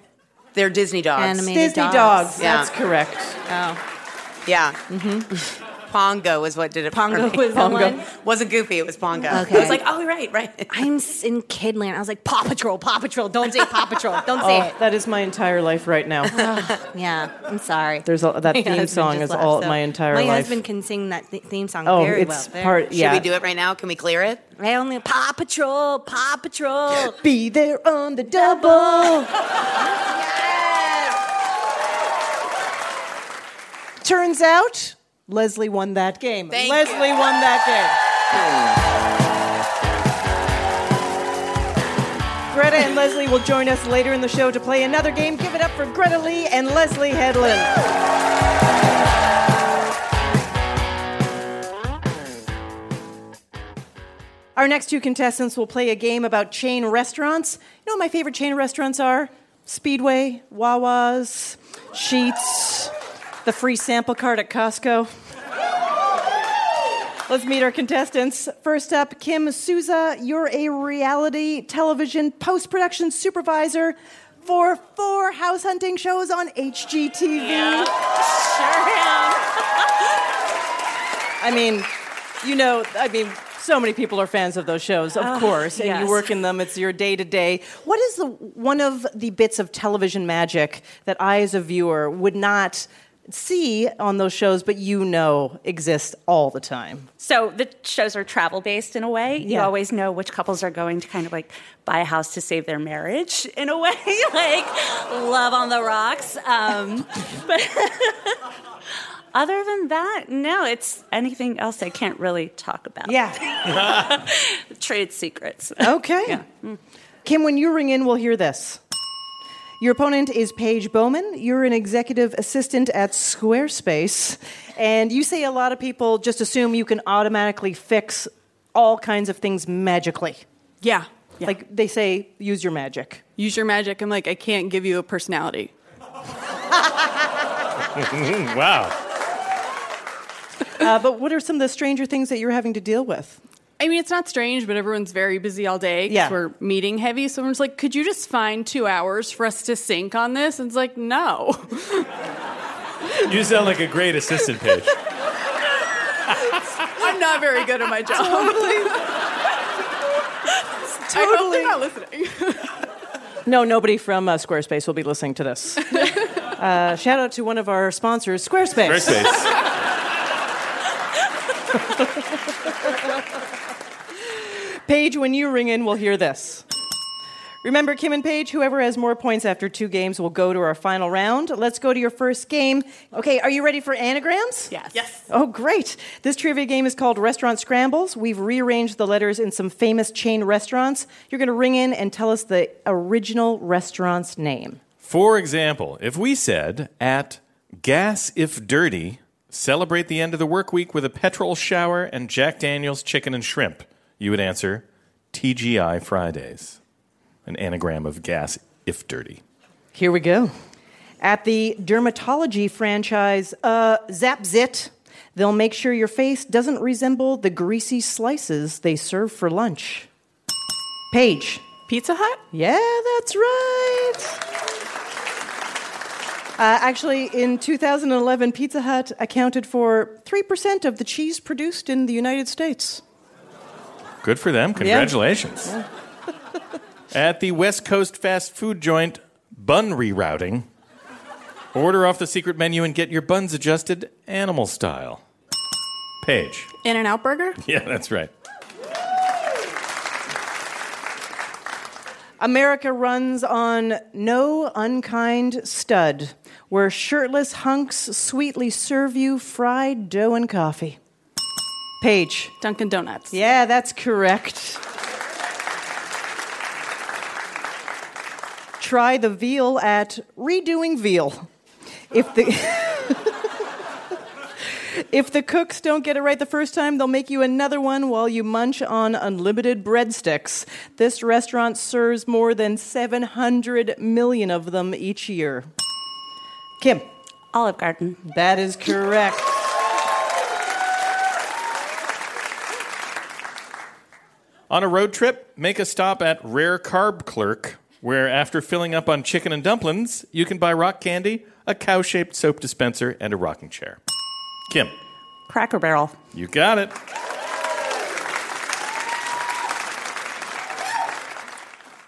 [SPEAKER 12] they're Disney dogs.
[SPEAKER 13] animated
[SPEAKER 1] Disney
[SPEAKER 13] dogs.
[SPEAKER 1] dogs.
[SPEAKER 12] Yeah.
[SPEAKER 1] That's correct.
[SPEAKER 13] Oh.
[SPEAKER 12] Yeah. Mm-hmm. Pongo is what did it.
[SPEAKER 13] Pongo
[SPEAKER 12] for me.
[SPEAKER 13] was the one?
[SPEAKER 12] Wasn't Goofy. It was Pongo.
[SPEAKER 13] Okay.
[SPEAKER 12] I was like, oh, right, right.
[SPEAKER 13] I'm in Kidland. I was like, Paw Patrol, Paw Patrol. Don't say Paw Patrol. Don't oh, say
[SPEAKER 1] Oh,
[SPEAKER 13] it.
[SPEAKER 1] that is my entire life right now.
[SPEAKER 13] Yeah, I'm sorry.
[SPEAKER 1] There's a, that
[SPEAKER 13] My
[SPEAKER 1] theme song is
[SPEAKER 13] laughed,
[SPEAKER 1] all
[SPEAKER 13] so-
[SPEAKER 1] my entire
[SPEAKER 13] my
[SPEAKER 1] life.
[SPEAKER 13] My husband can sing that th- theme song
[SPEAKER 1] oh,
[SPEAKER 13] very
[SPEAKER 1] it's
[SPEAKER 13] well. Very-
[SPEAKER 1] part. Yeah.
[SPEAKER 12] Should we do it right now? Can we clear it?
[SPEAKER 13] I only Paw Patrol, Paw Patrol.
[SPEAKER 1] Be there on the double. Turns out Leslye won that game.
[SPEAKER 12] Thank
[SPEAKER 1] Leslye
[SPEAKER 12] you.
[SPEAKER 1] won that game. Greta and Leslye will join us later in the show to play another game. Give it up for Greta Lee and Leslye Headland. Our next two contestants will play a game about chain restaurants. You know what my favorite chain restaurants are? Speedway, Wawa's, Sheetz, the free sample card at Costco. Let's meet our contestants. First up, Kim Souza. You're a reality television post production supervisor for four house hunting shows on HGTV.
[SPEAKER 13] Sure am.
[SPEAKER 1] I mean, you know, I mean, so many people are fans of those shows, of
[SPEAKER 3] Oh,
[SPEAKER 1] course, and you work in them. It's your day to day. What is the one of the bits of television magic that I, as a viewer, would not see on those shows, but you know exist all the time?
[SPEAKER 3] So the shows are travel based in a way. You
[SPEAKER 1] Yeah.
[SPEAKER 3] always know which couples are going to kind of like buy a house to save their marriage in a way, like love on the rocks. Um, but other than that, no, it's anything else I can't really talk about.
[SPEAKER 1] Yeah.
[SPEAKER 3] Trade secrets.
[SPEAKER 1] Okay.
[SPEAKER 3] Yeah.
[SPEAKER 1] Kim, when you ring in, we'll hear this. Your opponent is Paige Bowman. You're an executive assistant at Squarespace. And you say a lot of people just assume you can automatically fix all kinds of things magically.
[SPEAKER 14] Yeah.
[SPEAKER 1] Like they say, use your magic.
[SPEAKER 14] Use your magic. I'm like, I can't give you a personality.
[SPEAKER 2] wow.
[SPEAKER 1] Uh, but what are some of the stranger things that you're having to deal with?
[SPEAKER 14] I mean, it's not strange, but everyone's very busy all day 'cause
[SPEAKER 1] Yeah.
[SPEAKER 14] we're meeting heavy. So everyone's like, could you just find two hours for us to sync on this? And it's like, no.
[SPEAKER 2] You sound like a great assistant, Paige.
[SPEAKER 14] I'm not very good at my job. I hope they're not listening.
[SPEAKER 1] No, nobody from uh, Squarespace will be listening to this. uh, shout out to one of our sponsors, Squarespace.
[SPEAKER 2] Squarespace.
[SPEAKER 1] Paige, when you ring in, we'll hear this. Remember, Kim and Paige, whoever has more points after two games will go to our final round. Let's go to your first game. Okay, are you ready for anagrams?
[SPEAKER 14] Yes. Yes.
[SPEAKER 1] Oh, great. This trivia game is called Restaurant Scrambles. We've rearranged the letters in some famous chain restaurants. You're going to ring in and tell us the original restaurant's name.
[SPEAKER 2] For example, if we said at Gas If Dirty, celebrate the end of the work week with a petrol shower and Jack Daniels chicken and shrimp, you would answer TGI Fridays, an anagram of Gas If Dirty.
[SPEAKER 1] Here we go. At the dermatology franchise, uh, Zap Zit, they'll make sure your face doesn't resemble the greasy slices they serve for lunch. Paige.
[SPEAKER 14] Pizza Hut?
[SPEAKER 1] Yeah, that's right. Uh, actually, in 2011, Pizza Hut accounted for 3% of the cheese produced in the United States.
[SPEAKER 2] Good for them. Congratulations. At the West Coast fast food joint, Bun Rerouting, order off the secret menu and get your buns adjusted animal style. Paige.
[SPEAKER 14] In and Out Burger?
[SPEAKER 2] Yeah, that's right.
[SPEAKER 1] America runs on no unkind stud, where shirtless hunks sweetly serve you fried dough and coffee. Paige.
[SPEAKER 14] Dunkin' Donuts.
[SPEAKER 1] Yeah, that's correct. Try the veal at redoing veal. If the if the cooks don't get it right the first time, they'll make you another one while you munch on unlimited breadsticks. This restaurant serves more than 700 million of them each year. Kim.
[SPEAKER 3] Olive Garden.
[SPEAKER 1] That is correct.
[SPEAKER 2] On a road trip, make a stop at Rare Carb Clerk, where after filling up on chicken and dumplings, you can buy rock candy, a cow shaped soap dispenser, and a rocking chair. Kim.
[SPEAKER 3] Cracker Barrel.
[SPEAKER 2] You got it.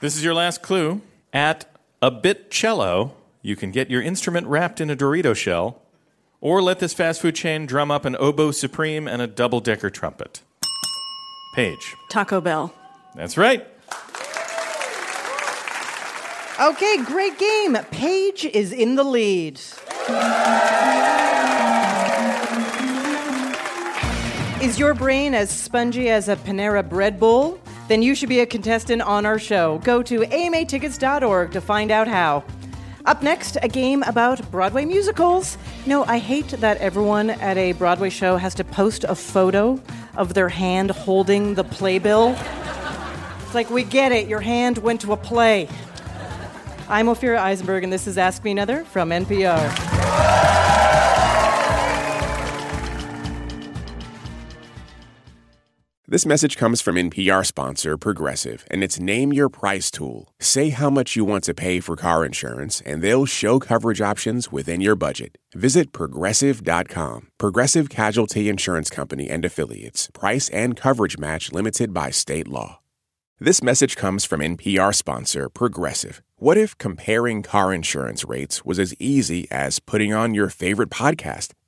[SPEAKER 2] This is your last clue. At a bit cello, you can get your instrument wrapped in a Dorito shell, or let this fast food chain drum up an oboe supreme and a double decker trumpet. Paige.
[SPEAKER 14] Taco Bell.
[SPEAKER 2] That's right.
[SPEAKER 1] Okay, great game. Paige is in the lead. Is your brain as spongy as a Panera bread bowl? Then you should be a contestant on our show. Go to amatickets.org to find out how. Up next, a game about Broadway musicals. No, I hate that everyone at a Broadway show has to post a photo of their hand holding the playbill. It's like, we get it, your hand went to a play. I'm Ophira Eisenberg, and this is Ask Me Another from NPR.
[SPEAKER 10] This message comes from NPR sponsor Progressive, and it's Name Your Price tool. Say how much you want to pay for car insurance, and they'll show coverage options within your budget. Visit progressive.com. Progressive Casualty Insurance Company and Affiliates. Price and coverage match limited by state law. This message comes from NPR sponsor Progressive. What if comparing car insurance rates was as easy as putting on your favorite podcast?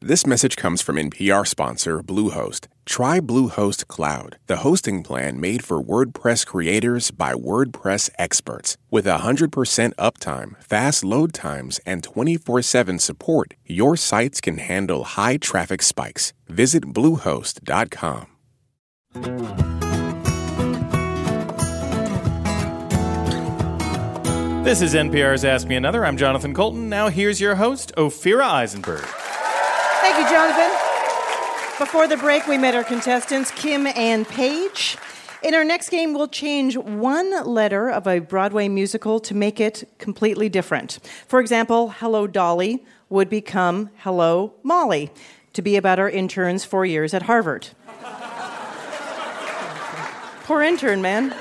[SPEAKER 10] This message comes from NPR sponsor Bluehost. Try Bluehost Cloud, the hosting plan made for WordPress creators by WordPress experts. With 100% uptime, fast load times, and 24 7 support, your sites can handle high traffic spikes. Visit Bluehost.com.
[SPEAKER 2] This is NPR's Ask Me Another. I'm Jonathan Coulton. Now here's your host, Ophira Eisenberg.
[SPEAKER 1] Thank you, Jonathan. Before the break, we met our contestants, Kim and Paige. In our next game, we'll change one letter of a Broadway musical to make it completely different. For example, Hello Dolly would become Hello Molly to be about our intern's four years at Harvard. Poor intern, man.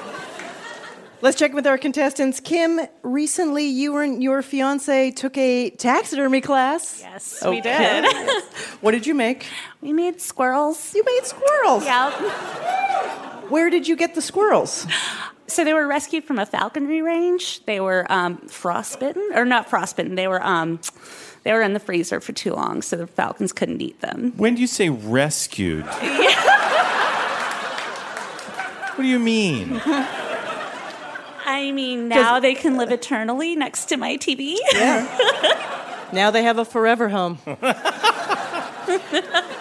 [SPEAKER 1] Let's check with our contestants. Kim, recently you and your fiance took a taxidermy class.
[SPEAKER 3] Yes, we did.
[SPEAKER 1] what did you make?
[SPEAKER 3] We made squirrels.
[SPEAKER 1] You made squirrels?
[SPEAKER 3] Yeah.
[SPEAKER 1] Where did you get the squirrels?
[SPEAKER 3] So they were rescued from a falconry range. They were um, frostbitten, or not frostbitten. They were um, they were in the freezer for too long, so the falcons couldn't eat them.
[SPEAKER 2] When do you say rescued? What do you mean?
[SPEAKER 3] I mean, now they can live eternally next to my TV. yeah.
[SPEAKER 1] Now they have a forever home.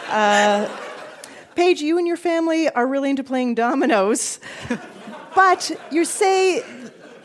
[SPEAKER 1] uh, Paige, you and your family are really into playing dominoes, but you say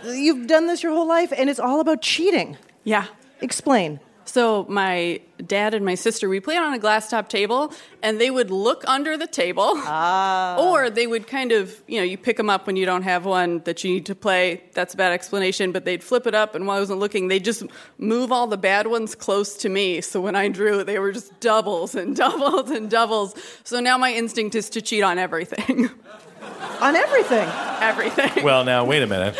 [SPEAKER 1] you've done this your whole life and it's all about cheating.
[SPEAKER 14] Yeah.
[SPEAKER 1] Explain.
[SPEAKER 14] So my dad and my sister, we played on a glass top table, and they would look under the table, ah. or they would kind of, you know, you pick them up when you don't have one that you need to play. That's a bad explanation, but they'd flip it up, and while I wasn't looking, they'd just move all the bad ones close to me. So when I drew, they were just doubles and doubles and doubles. So now my instinct is to cheat on everything.
[SPEAKER 1] On everything.
[SPEAKER 14] everything.
[SPEAKER 2] Well, now wait a minute.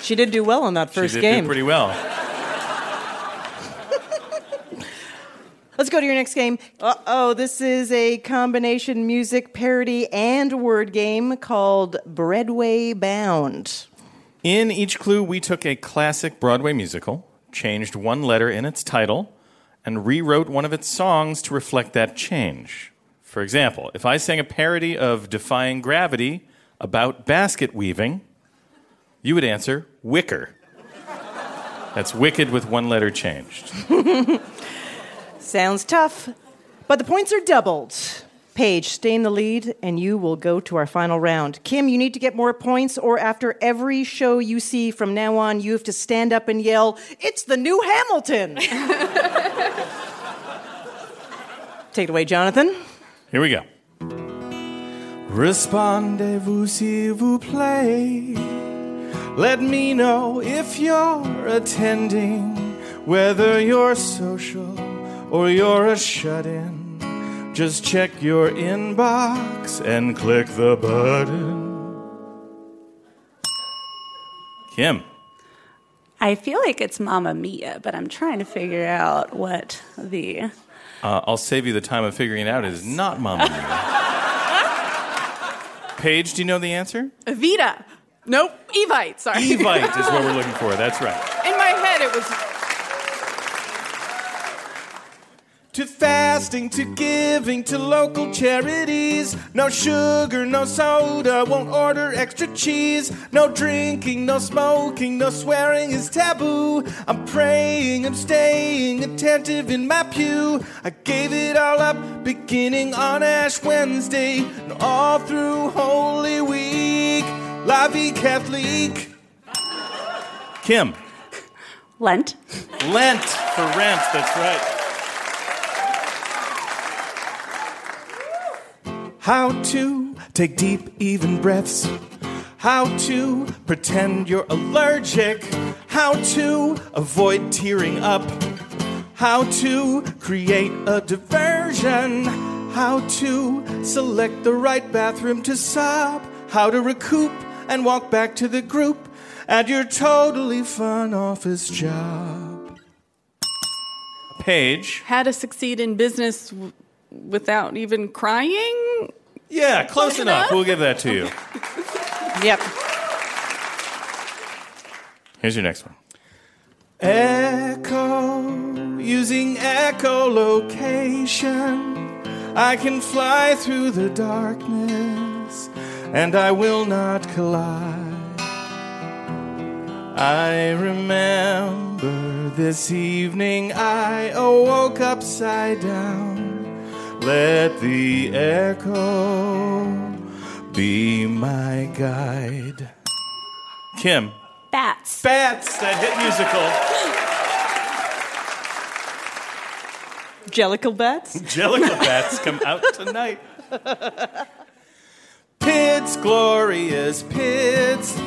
[SPEAKER 1] She did do well on that first
[SPEAKER 2] she did
[SPEAKER 1] game.
[SPEAKER 2] do pretty well.
[SPEAKER 1] Let's go to your next game. Uh oh, this is a combination music parody and word game called Breadway Bound.
[SPEAKER 2] In each clue, we took a classic Broadway musical, changed one letter in its title, and rewrote one of its songs to reflect that change. For example, if I sang a parody of Defying Gravity about basket weaving, you would answer Wicker. That's wicked with one letter changed.
[SPEAKER 1] Sounds tough, but the points are doubled. Paige, stay in the lead, and you will go to our final round. Kim, you need to get more points, or after every show you see from now on, you have to stand up and yell, It's the new Hamilton! Take it away, Jonathan.
[SPEAKER 2] Here we go. Respondez-vous s'il vous plaît? Let me know if you're attending, whether you're social or you're a shut in. Just check your inbox and click the button. Kim.
[SPEAKER 3] I feel like it's Mamma Mia, but I'm trying to figure out what the.
[SPEAKER 2] Uh, I'll save you the time of figuring it out. It is not Mamma Mia. Paige, do you know the answer?
[SPEAKER 14] Evita. Nope. Evite. Sorry.
[SPEAKER 2] Evite is what we're looking for. That's right.
[SPEAKER 14] In my head, it was.
[SPEAKER 2] To fasting, to giving, to local charities. No sugar, no soda, won't order extra cheese. No drinking, no smoking, no swearing is taboo. I'm praying, I'm staying attentive in my pew. I gave it all up beginning on Ash Wednesday and all through Holy Week. La Vie Catholique. Kim.
[SPEAKER 3] Lent.
[SPEAKER 2] Lent for rent, that's right. How to take deep, even breaths. How to pretend you're allergic. How to avoid tearing up. How to create a diversion. How to select the right bathroom to sob. How to recoup and walk back to the group at your totally fun office job. Paige.
[SPEAKER 14] How to succeed in business w- without even crying?
[SPEAKER 2] Yeah, close enough. We'll give that to you.
[SPEAKER 1] Yep.
[SPEAKER 2] Here's your next one. Echo, using echolocation, I can fly through the darkness and I will not collide. I remember this evening I awoke upside down. Let the echo be my guide. Kim.
[SPEAKER 3] Bats.
[SPEAKER 2] Bats, that hit musical.
[SPEAKER 1] Jellicle bats?
[SPEAKER 2] Jellicle bats come out tonight. Pits, glorious pits,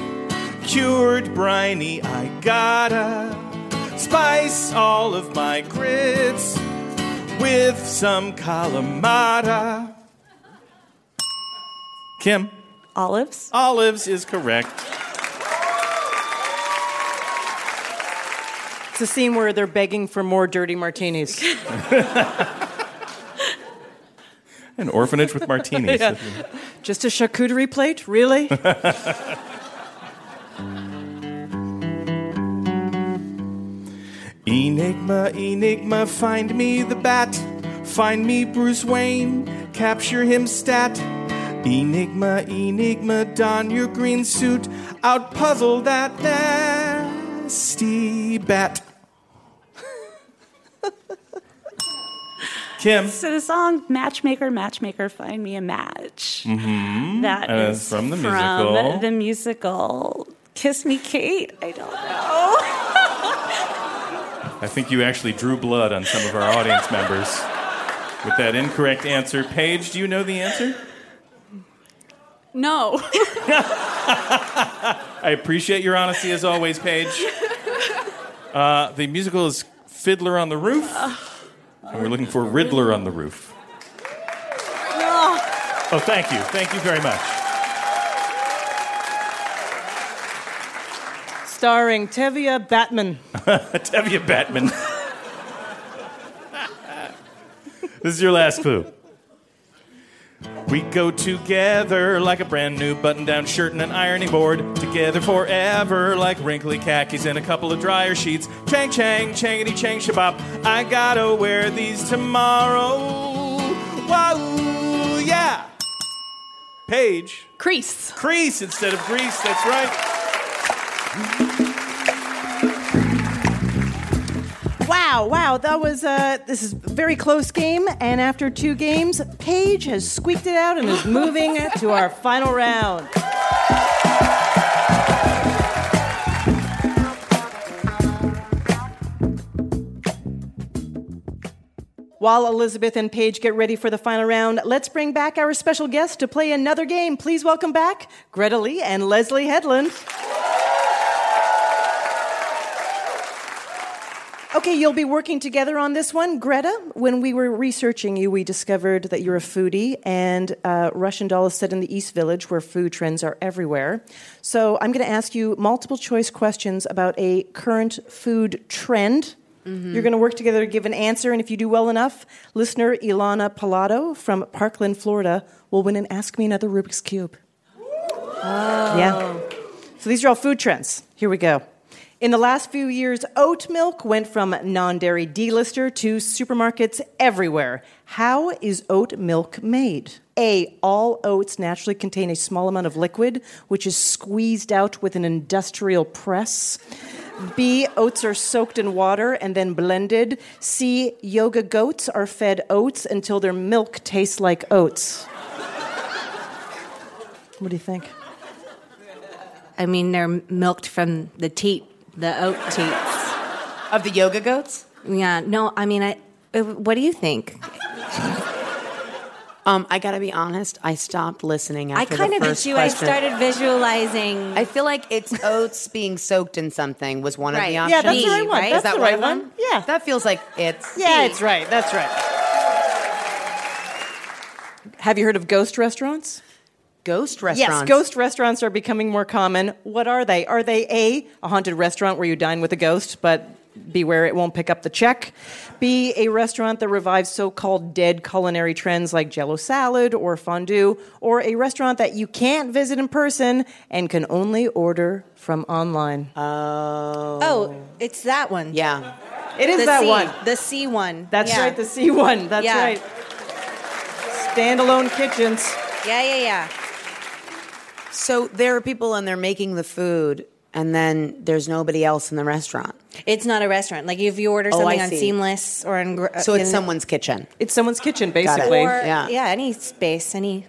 [SPEAKER 2] cured briny, I gotta spice all of my grits with some calamata. Kim.
[SPEAKER 3] Olives.
[SPEAKER 2] Olives is correct.
[SPEAKER 1] It's a scene where they're begging for more dirty martinis.
[SPEAKER 2] An orphanage with martinis.
[SPEAKER 1] Yeah. Just a charcuterie plate? Really?
[SPEAKER 2] Enigma, Enigma, find me the bat. Find me Bruce Wayne, capture him stat. Enigma, Enigma, don your green suit, Out puzzle that nasty bat. Kim.
[SPEAKER 3] So the song "Matchmaker, Matchmaker, Find Me a Match."
[SPEAKER 2] Mm-hmm.
[SPEAKER 3] That
[SPEAKER 2] Uh,
[SPEAKER 3] is
[SPEAKER 2] from the
[SPEAKER 3] from
[SPEAKER 2] musical.
[SPEAKER 3] the musical "Kiss Me, Kate." I don't know.
[SPEAKER 2] I think you actually drew blood on some of our audience members with that incorrect answer. Paige, do you know the answer?
[SPEAKER 14] No.
[SPEAKER 2] I appreciate your honesty as always, Paige. Uh, the musical is Fiddler on the Roof, and we're looking for Riddler on the Roof. Oh, thank you. Thank you very much.
[SPEAKER 1] Starring Tevye Batman.
[SPEAKER 2] Tevye Batman. this is your last clue. We go together like a brand new button down shirt and an ironing board. Together forever like wrinkly khakis and a couple of dryer sheets. Chang chang, changity chang shabop. I gotta wear these tomorrow. Wow, yeah. Paige.
[SPEAKER 14] Crease.
[SPEAKER 2] Crease instead of grease, that's right.
[SPEAKER 1] Wow, wow, that was uh this is a very close game, and after two games, Paige has squeaked it out and is moving to our final round. While Elizabeth and Paige get ready for the final round, let's bring back our special guests to play another game. Please welcome back Greta Lee and Leslye Headland. Okay, you'll be working together on this one. Greta, when we were researching you, we discovered that you're a foodie, and uh, Russian Doll is set in the East Village where food trends are everywhere. So I'm going to ask you multiple choice questions about a current food trend.
[SPEAKER 12] Mhm.
[SPEAKER 1] You're going to work together to give an answer, and if you do well enough, listener Ilana Pallado from Parkland, Florida, will win an Ask Me Another Rubik's Cube. Yeah. So these are all food trends. Here we go. In the last few years, oat milk went from non dairy delister to supermarkets everywhere. How is oat milk made? A. All oats naturally contain a small amount of liquid, which is squeezed out with an industrial press. B. Oats are soaked in water and then blended. C. Yoga goats are fed oats until their milk tastes like oats. What do you think?
[SPEAKER 13] I mean, they're milked from the teat, the oat teats.
[SPEAKER 12] Of the yoga goats?
[SPEAKER 13] Yeah, no, I mean, I. uh, What do you think?
[SPEAKER 12] Um, I gotta be honest. I stopped listening
[SPEAKER 13] I
[SPEAKER 12] after
[SPEAKER 13] kind
[SPEAKER 12] the
[SPEAKER 13] of did
[SPEAKER 12] first
[SPEAKER 13] too. I started visualizing.
[SPEAKER 12] I feel like it's oats being soaked in something was one of
[SPEAKER 13] Right.
[SPEAKER 12] the
[SPEAKER 13] Yeah,
[SPEAKER 12] options.
[SPEAKER 1] that's the right one.
[SPEAKER 12] Is
[SPEAKER 1] That's
[SPEAKER 12] that
[SPEAKER 1] the right
[SPEAKER 12] right
[SPEAKER 1] one.
[SPEAKER 12] one? Yeah, that feels like it's.
[SPEAKER 1] Yeah, it's right. That's right. Have you heard of ghost restaurants?
[SPEAKER 12] Ghost restaurants.
[SPEAKER 1] Yes, ghost restaurants are becoming more common. What are they? Are they A, a haunted restaurant where you dine with a ghost, but beware it won't pick up the check? B, a restaurant that revives so called dead culinary trends like jello salad or fondue? Or a restaurant that you can't visit in person and can only order from online?
[SPEAKER 12] Oh.
[SPEAKER 13] Oh, it's that one.
[SPEAKER 12] Yeah.
[SPEAKER 1] It is
[SPEAKER 13] The
[SPEAKER 1] that
[SPEAKER 13] C,
[SPEAKER 1] one.
[SPEAKER 13] The C one.
[SPEAKER 1] That's
[SPEAKER 13] Yeah.
[SPEAKER 1] right, the C one. That's
[SPEAKER 13] Yeah.
[SPEAKER 1] right. Standalone kitchens.
[SPEAKER 13] Yeah, yeah, yeah.
[SPEAKER 12] So there are people and they're making the food, and then there's nobody else in the restaurant.
[SPEAKER 13] It's not a restaurant. Like if you order
[SPEAKER 12] Oh,
[SPEAKER 13] something
[SPEAKER 12] I
[SPEAKER 13] on
[SPEAKER 12] see.
[SPEAKER 13] Seamless or on. Gr-
[SPEAKER 12] So it's
[SPEAKER 13] in-
[SPEAKER 12] someone's kitchen.
[SPEAKER 1] It's someone's kitchen, basically.
[SPEAKER 13] Or,
[SPEAKER 12] Yeah.
[SPEAKER 13] yeah. any space, any.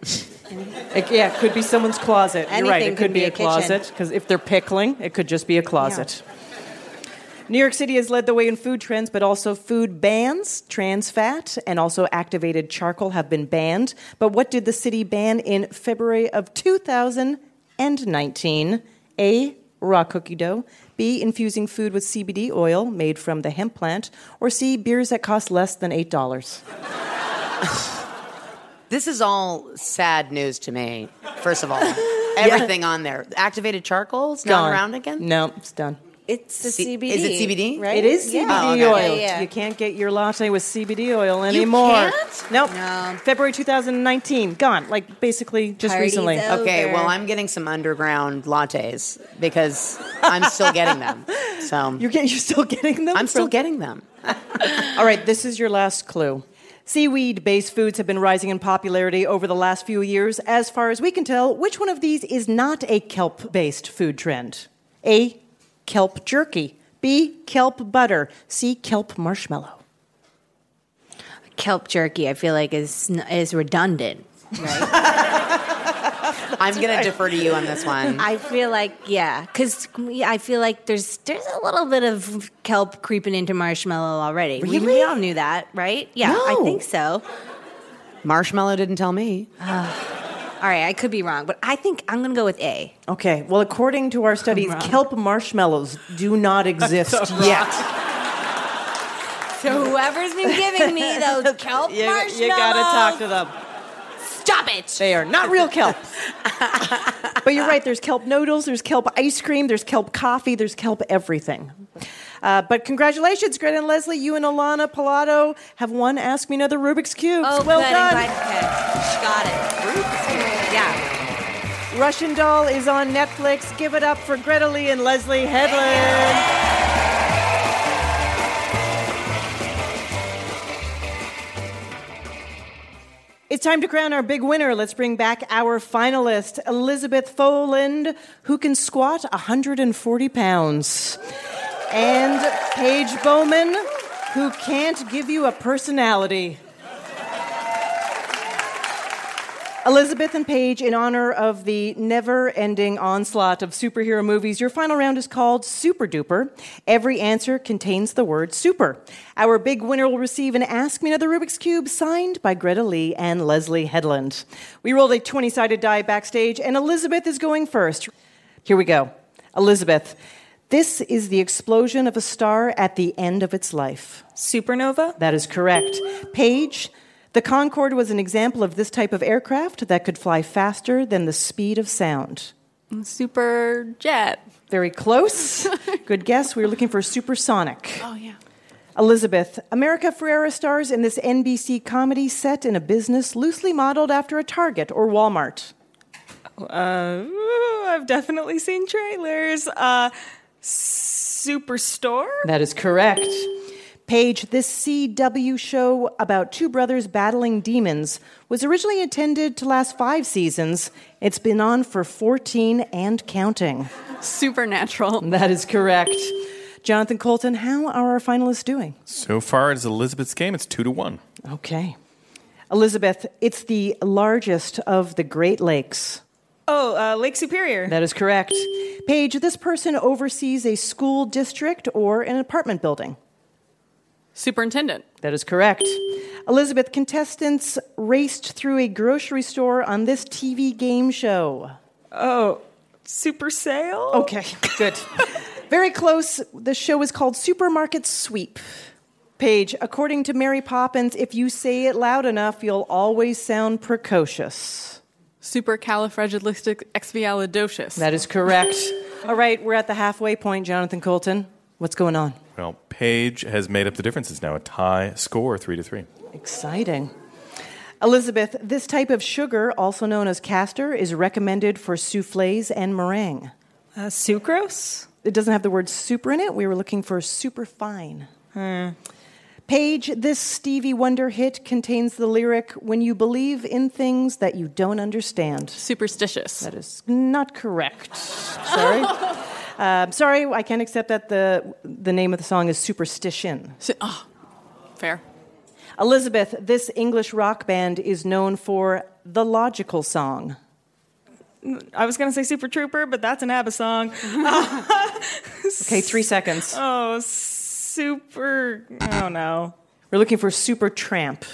[SPEAKER 1] It, yeah, it could be someone's closet. You're right. It could,
[SPEAKER 13] could
[SPEAKER 1] be,
[SPEAKER 13] be
[SPEAKER 1] a,
[SPEAKER 13] a kitchen.
[SPEAKER 1] closet because if they're pickling, it could just be a closet. New York City has led the way in food trends, but also food bans. Trans fat and also activated charcoal have been banned. But what did the city ban in February of 2019? A. Raw cookie dough. B. Infusing food with CBD oil made from the hemp plant. Or C. Beers that cost less than $8.
[SPEAKER 12] This is all sad news to me, first of all. Everything on there. Activated charcoals, not around again?
[SPEAKER 1] No, it's done.
[SPEAKER 13] It's the
[SPEAKER 12] C-
[SPEAKER 13] CBD.
[SPEAKER 12] is it CBD?
[SPEAKER 13] Right?
[SPEAKER 1] It is CBD
[SPEAKER 12] Oh, okay.
[SPEAKER 1] oil.
[SPEAKER 13] Yeah, yeah.
[SPEAKER 1] You can't get your latte with CBD oil anymore.
[SPEAKER 13] You can't?
[SPEAKER 1] Nope.
[SPEAKER 13] No.
[SPEAKER 1] February 2019, gone. Like basically just
[SPEAKER 13] Party's
[SPEAKER 1] recently.
[SPEAKER 13] over.
[SPEAKER 12] Okay, well, I'm getting some underground lattes because I'm still getting them. So
[SPEAKER 1] You're, get, you're still getting them?
[SPEAKER 12] I'm still getting them.
[SPEAKER 1] All right, this is your last clue. Seaweed based foods have been rising in popularity over the last few years. As far as we can tell, which one of these is not a kelp based food trend? A. Kelp jerky. B. Kelp butter. C. Kelp marshmallow.
[SPEAKER 13] kelp jerky. I feel like is is redundant.
[SPEAKER 12] I'm going to defer to you on this one.
[SPEAKER 13] I feel like yeah, because I feel like there's there's a little bit of kelp creeping into marshmallow already. We, we all knew that, right? Yeah, I think so.
[SPEAKER 12] Marshmallow didn't tell me.
[SPEAKER 13] All right, I could be wrong, but I think I'm gonna go with A.
[SPEAKER 1] Okay, well, according to our studies, kelp marshmallows do not exist yet.
[SPEAKER 13] So whoever's been giving me those kelp
[SPEAKER 1] You,
[SPEAKER 13] marshmallows,
[SPEAKER 1] you gotta talk to them.
[SPEAKER 13] Stop it!
[SPEAKER 1] They are not real kelp. but you're right, there's kelp noodles, there's kelp ice cream, there's kelp coffee, there's kelp everything. Uh, but congratulations, Greta and Leslye. You and Alana Pilato have won Ask Me Another Rubik's Cube.
[SPEAKER 13] Oh,
[SPEAKER 1] well
[SPEAKER 13] good.
[SPEAKER 1] done.
[SPEAKER 13] I'm glad- okay. Got it. Yeah.
[SPEAKER 1] Russian Doll is on Netflix. Give it up for Greta Lee and Leslye Headland. It's time to crown our big winner. Let's bring back our finalist, Elizabeth Foland, who can squat 140 pounds, and Paige Bowman, who can't give you a personality. Elizabeth and Paige, in honor of the never ending onslaught of superhero movies, your final round is called Super Duper. Every answer contains the word super. Our big winner will receive an Ask Me Another Rubik's Cube signed by Greta Lee and Leslye Headland. We rolled a 20 sided die backstage, and Elizabeth is going first. Here we go. Elizabeth, this is the explosion of a star at the end of its life.
[SPEAKER 15] Supernova?
[SPEAKER 1] That is correct. Paige, the Concorde was an example of this type of aircraft that could fly faster than the speed of sound.
[SPEAKER 14] Super jet.
[SPEAKER 1] Very close. Good guess. We were looking for supersonic.
[SPEAKER 14] Oh, yeah.
[SPEAKER 1] Elizabeth, America Ferrera stars in this NBC comedy set in a business loosely modeled after a Target or Walmart.
[SPEAKER 15] Uh, I've definitely seen trailers. Uh, Superstore?
[SPEAKER 1] That is correct. Paige, this CW show about two brothers battling demons was originally intended to last five seasons. It's been on for 14 and counting.
[SPEAKER 14] Supernatural.
[SPEAKER 1] That is correct. Jonathan Coulton, how are our finalists doing?
[SPEAKER 2] So far, it's Elizabeth's game. It's two to one.
[SPEAKER 1] Okay. Elizabeth, it's the largest of the Great Lakes.
[SPEAKER 15] Oh, uh, Lake Superior.
[SPEAKER 1] That is correct. Paige, this person oversees a school district or an apartment building.
[SPEAKER 14] Superintendent.
[SPEAKER 1] That is correct. Elizabeth, contestants raced through a grocery store on this TV game show.
[SPEAKER 15] Oh, Super Sale?
[SPEAKER 1] Okay, good. Very close. The show is called Supermarket Sweep. Paige, according to Mary Poppins, if you say it loud enough, you'll always sound precocious.
[SPEAKER 14] Supercalifragilisticexpialidocious.
[SPEAKER 1] That is correct. All right, we're at the halfway point, Jonathan Coulton. What's going on?
[SPEAKER 2] Well, Paige has made up the difference. It's now a tie score, three to three.
[SPEAKER 1] Exciting. Elizabeth, this type of sugar, also known as castor, is recommended for souffles and meringue.
[SPEAKER 15] Uh, sucrose?
[SPEAKER 1] It doesn't have the word super in it. We were looking for super fine.
[SPEAKER 15] Hmm.
[SPEAKER 1] Paige, this Stevie Wonder hit contains the lyric, When you believe in things that you don't understand.
[SPEAKER 14] Superstitious.
[SPEAKER 1] That is not correct. Sorry. uh, sorry, I can't accept that the, the name of the song is Superstition.
[SPEAKER 14] oh, fair.
[SPEAKER 1] Elizabeth, this English rock band is known for the logical song.
[SPEAKER 15] Mm, I was going to say Super Trooper, but that's an ABBA song.
[SPEAKER 1] Okay, three seconds.
[SPEAKER 15] Oh, Super. Oh, no.
[SPEAKER 1] We're looking for Super Tramp.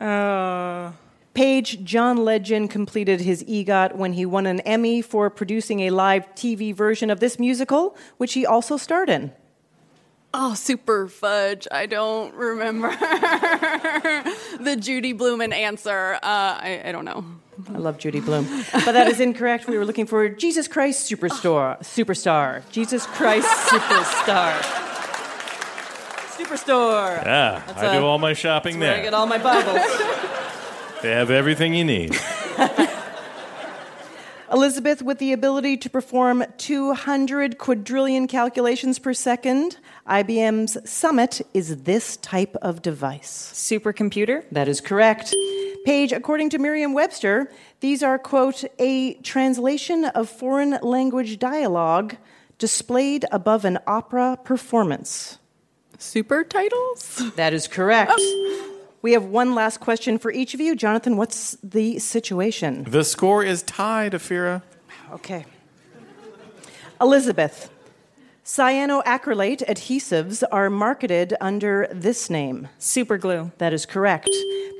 [SPEAKER 15] Oh.
[SPEAKER 1] Paige, John Legend completed his EGOT when he won an Emmy for producing a live TV version of this musical, which he also starred in.
[SPEAKER 14] Oh, super fudge. I don't remember the Judy Blumen answer. Uh, I, I don't know.
[SPEAKER 1] I love Judy Blume. But that is incorrect. We were looking for Jesus Christ Superstore. Superstar. Jesus Christ Superstar. Superstore.
[SPEAKER 2] Yeah,
[SPEAKER 1] That's
[SPEAKER 2] I
[SPEAKER 1] a-
[SPEAKER 2] do all my shopping
[SPEAKER 1] Where I get all my Bibles.
[SPEAKER 2] They have everything you need.
[SPEAKER 1] Elizabeth, with the ability to perform 200 quadrillion calculations per second, IBM's Summit is this type of device.
[SPEAKER 15] Supercomputer?
[SPEAKER 1] That is correct. Paige, according to Merriam Webster, these are, quote, a translation of foreign language dialogue displayed above an opera performance.
[SPEAKER 14] Super titles?
[SPEAKER 1] That is correct. Oh. We have one last question for each of you. Jonathan, what's the situation?
[SPEAKER 2] The score is tied, Ophira.
[SPEAKER 1] Okay. Elizabeth, cyanoacrylate adhesives are marketed under this name.
[SPEAKER 15] Superglue.
[SPEAKER 1] That is correct.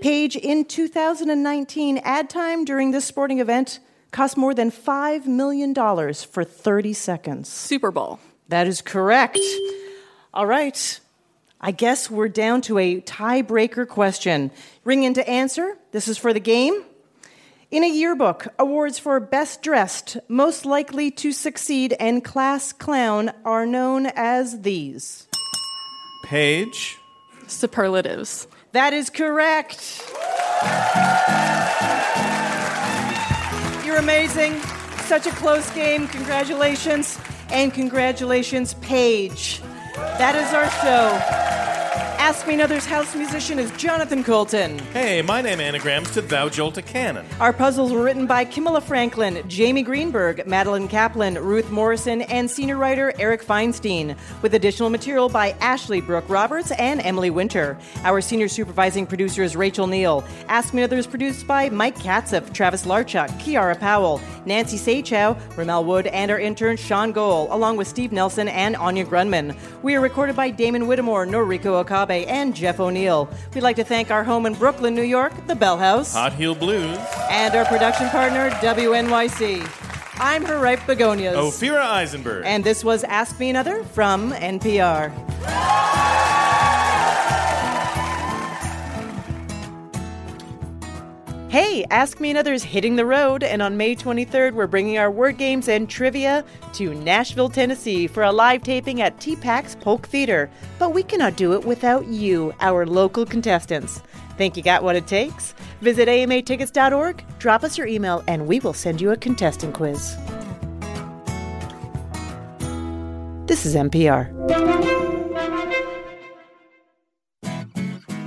[SPEAKER 1] Paige, in 2019, ad time during this sporting event cost more than $5 million for 30 seconds.
[SPEAKER 14] Super Bowl.
[SPEAKER 1] That is correct. All right. I guess we're down to a tiebreaker question. Ring in to answer. This is for the game. In a yearbook, awards for best dressed, most likely to succeed, and class clown are known as these.
[SPEAKER 2] Paige.
[SPEAKER 14] Superlatives.
[SPEAKER 1] That is correct. You're amazing. Such a close game. Congratulations. And congratulations, Paige. That is our show. Ask Me Another's house musician is Jonathan Coulton.
[SPEAKER 2] Hey, my name anagrams to Thou Jolt a Cannon.
[SPEAKER 1] Our puzzles were written by Kimala Franklin, Jamie Greenberg, Madeline Kaplan, Ruth Morrison, and senior writer Eric Feinstein, with additional material by Ashley Brooke Roberts and Emily Winter. Our senior supervising producer is Rachel Neal. Ask Me Another is produced by Mike Katzif, Travis Larchuk, Kiara Powell, Nancy Saechao, Ramel Wood, and our intern Sean Goal, along with Steve Nelson and Anya Grundmann. We are recorded by Damon Whittemore, Noriko Okabe, and Jeff O'Neill. We'd like to thank our home in Brooklyn, New York, the Bell House
[SPEAKER 2] Hot Heel Blues.
[SPEAKER 1] and our production partner, WNYC. I'm her ripe begonias.
[SPEAKER 2] Ophira Eisenberg.
[SPEAKER 1] And this was Ask Me Another from NPR. Hey, Ask Me Another is hitting the road, and on May 23rd, we're bringing our word games and trivia to Nashville, Tennessee for a live taping at TPAC's Polk Theater. But we cannot do it without you, our local contestants. Think you got what it takes? Visit amatickets.org, drop us your email, and we will send you a contestant quiz. This is NPR.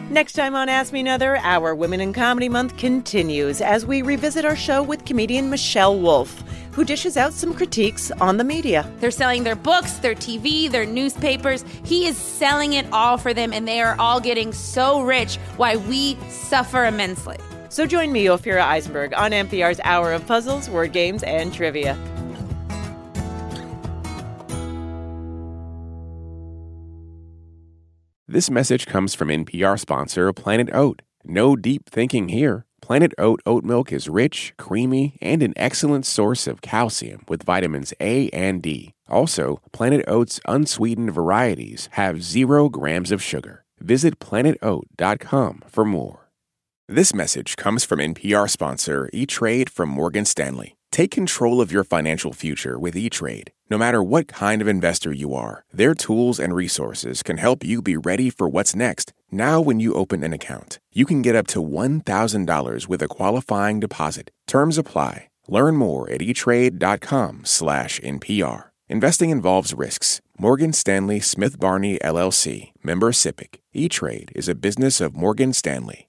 [SPEAKER 1] Next time on Ask Me Another, our Women in Comedy Month continues as we revisit our show with comedian Michelle Wolf, who dishes out some critiques on the media.
[SPEAKER 16] They're selling their books, their TV, their newspapers. He is selling it all for them, and they are all getting so rich Why we suffer immensely.
[SPEAKER 1] So join me, Ophira Eisenberg, on NPR's Hour of Puzzles, Word Games, and Trivia.
[SPEAKER 10] This message comes from NPR sponsor Planet Oat. No deep thinking here. Planet Oat oat milk is rich, creamy, and an excellent source of calcium with vitamins A and D. Also, Planet Oat's unsweetened varieties have zero grams of sugar. Visit planetoat.com for more. This message comes from NPR sponsor E Trade from Morgan Stanley. Take control of your financial future with E Trade. No matter what kind of investor you are, their tools and resources can help you be ready for what's next. Now, when you open an account, you can get up to $1,000 with a qualifying deposit. Terms apply. Learn more at etrade.com/npr. Investing involves risks. Morgan Stanley Smith Barney LLC, member SIPC. E-Trade is a business of Morgan Stanley.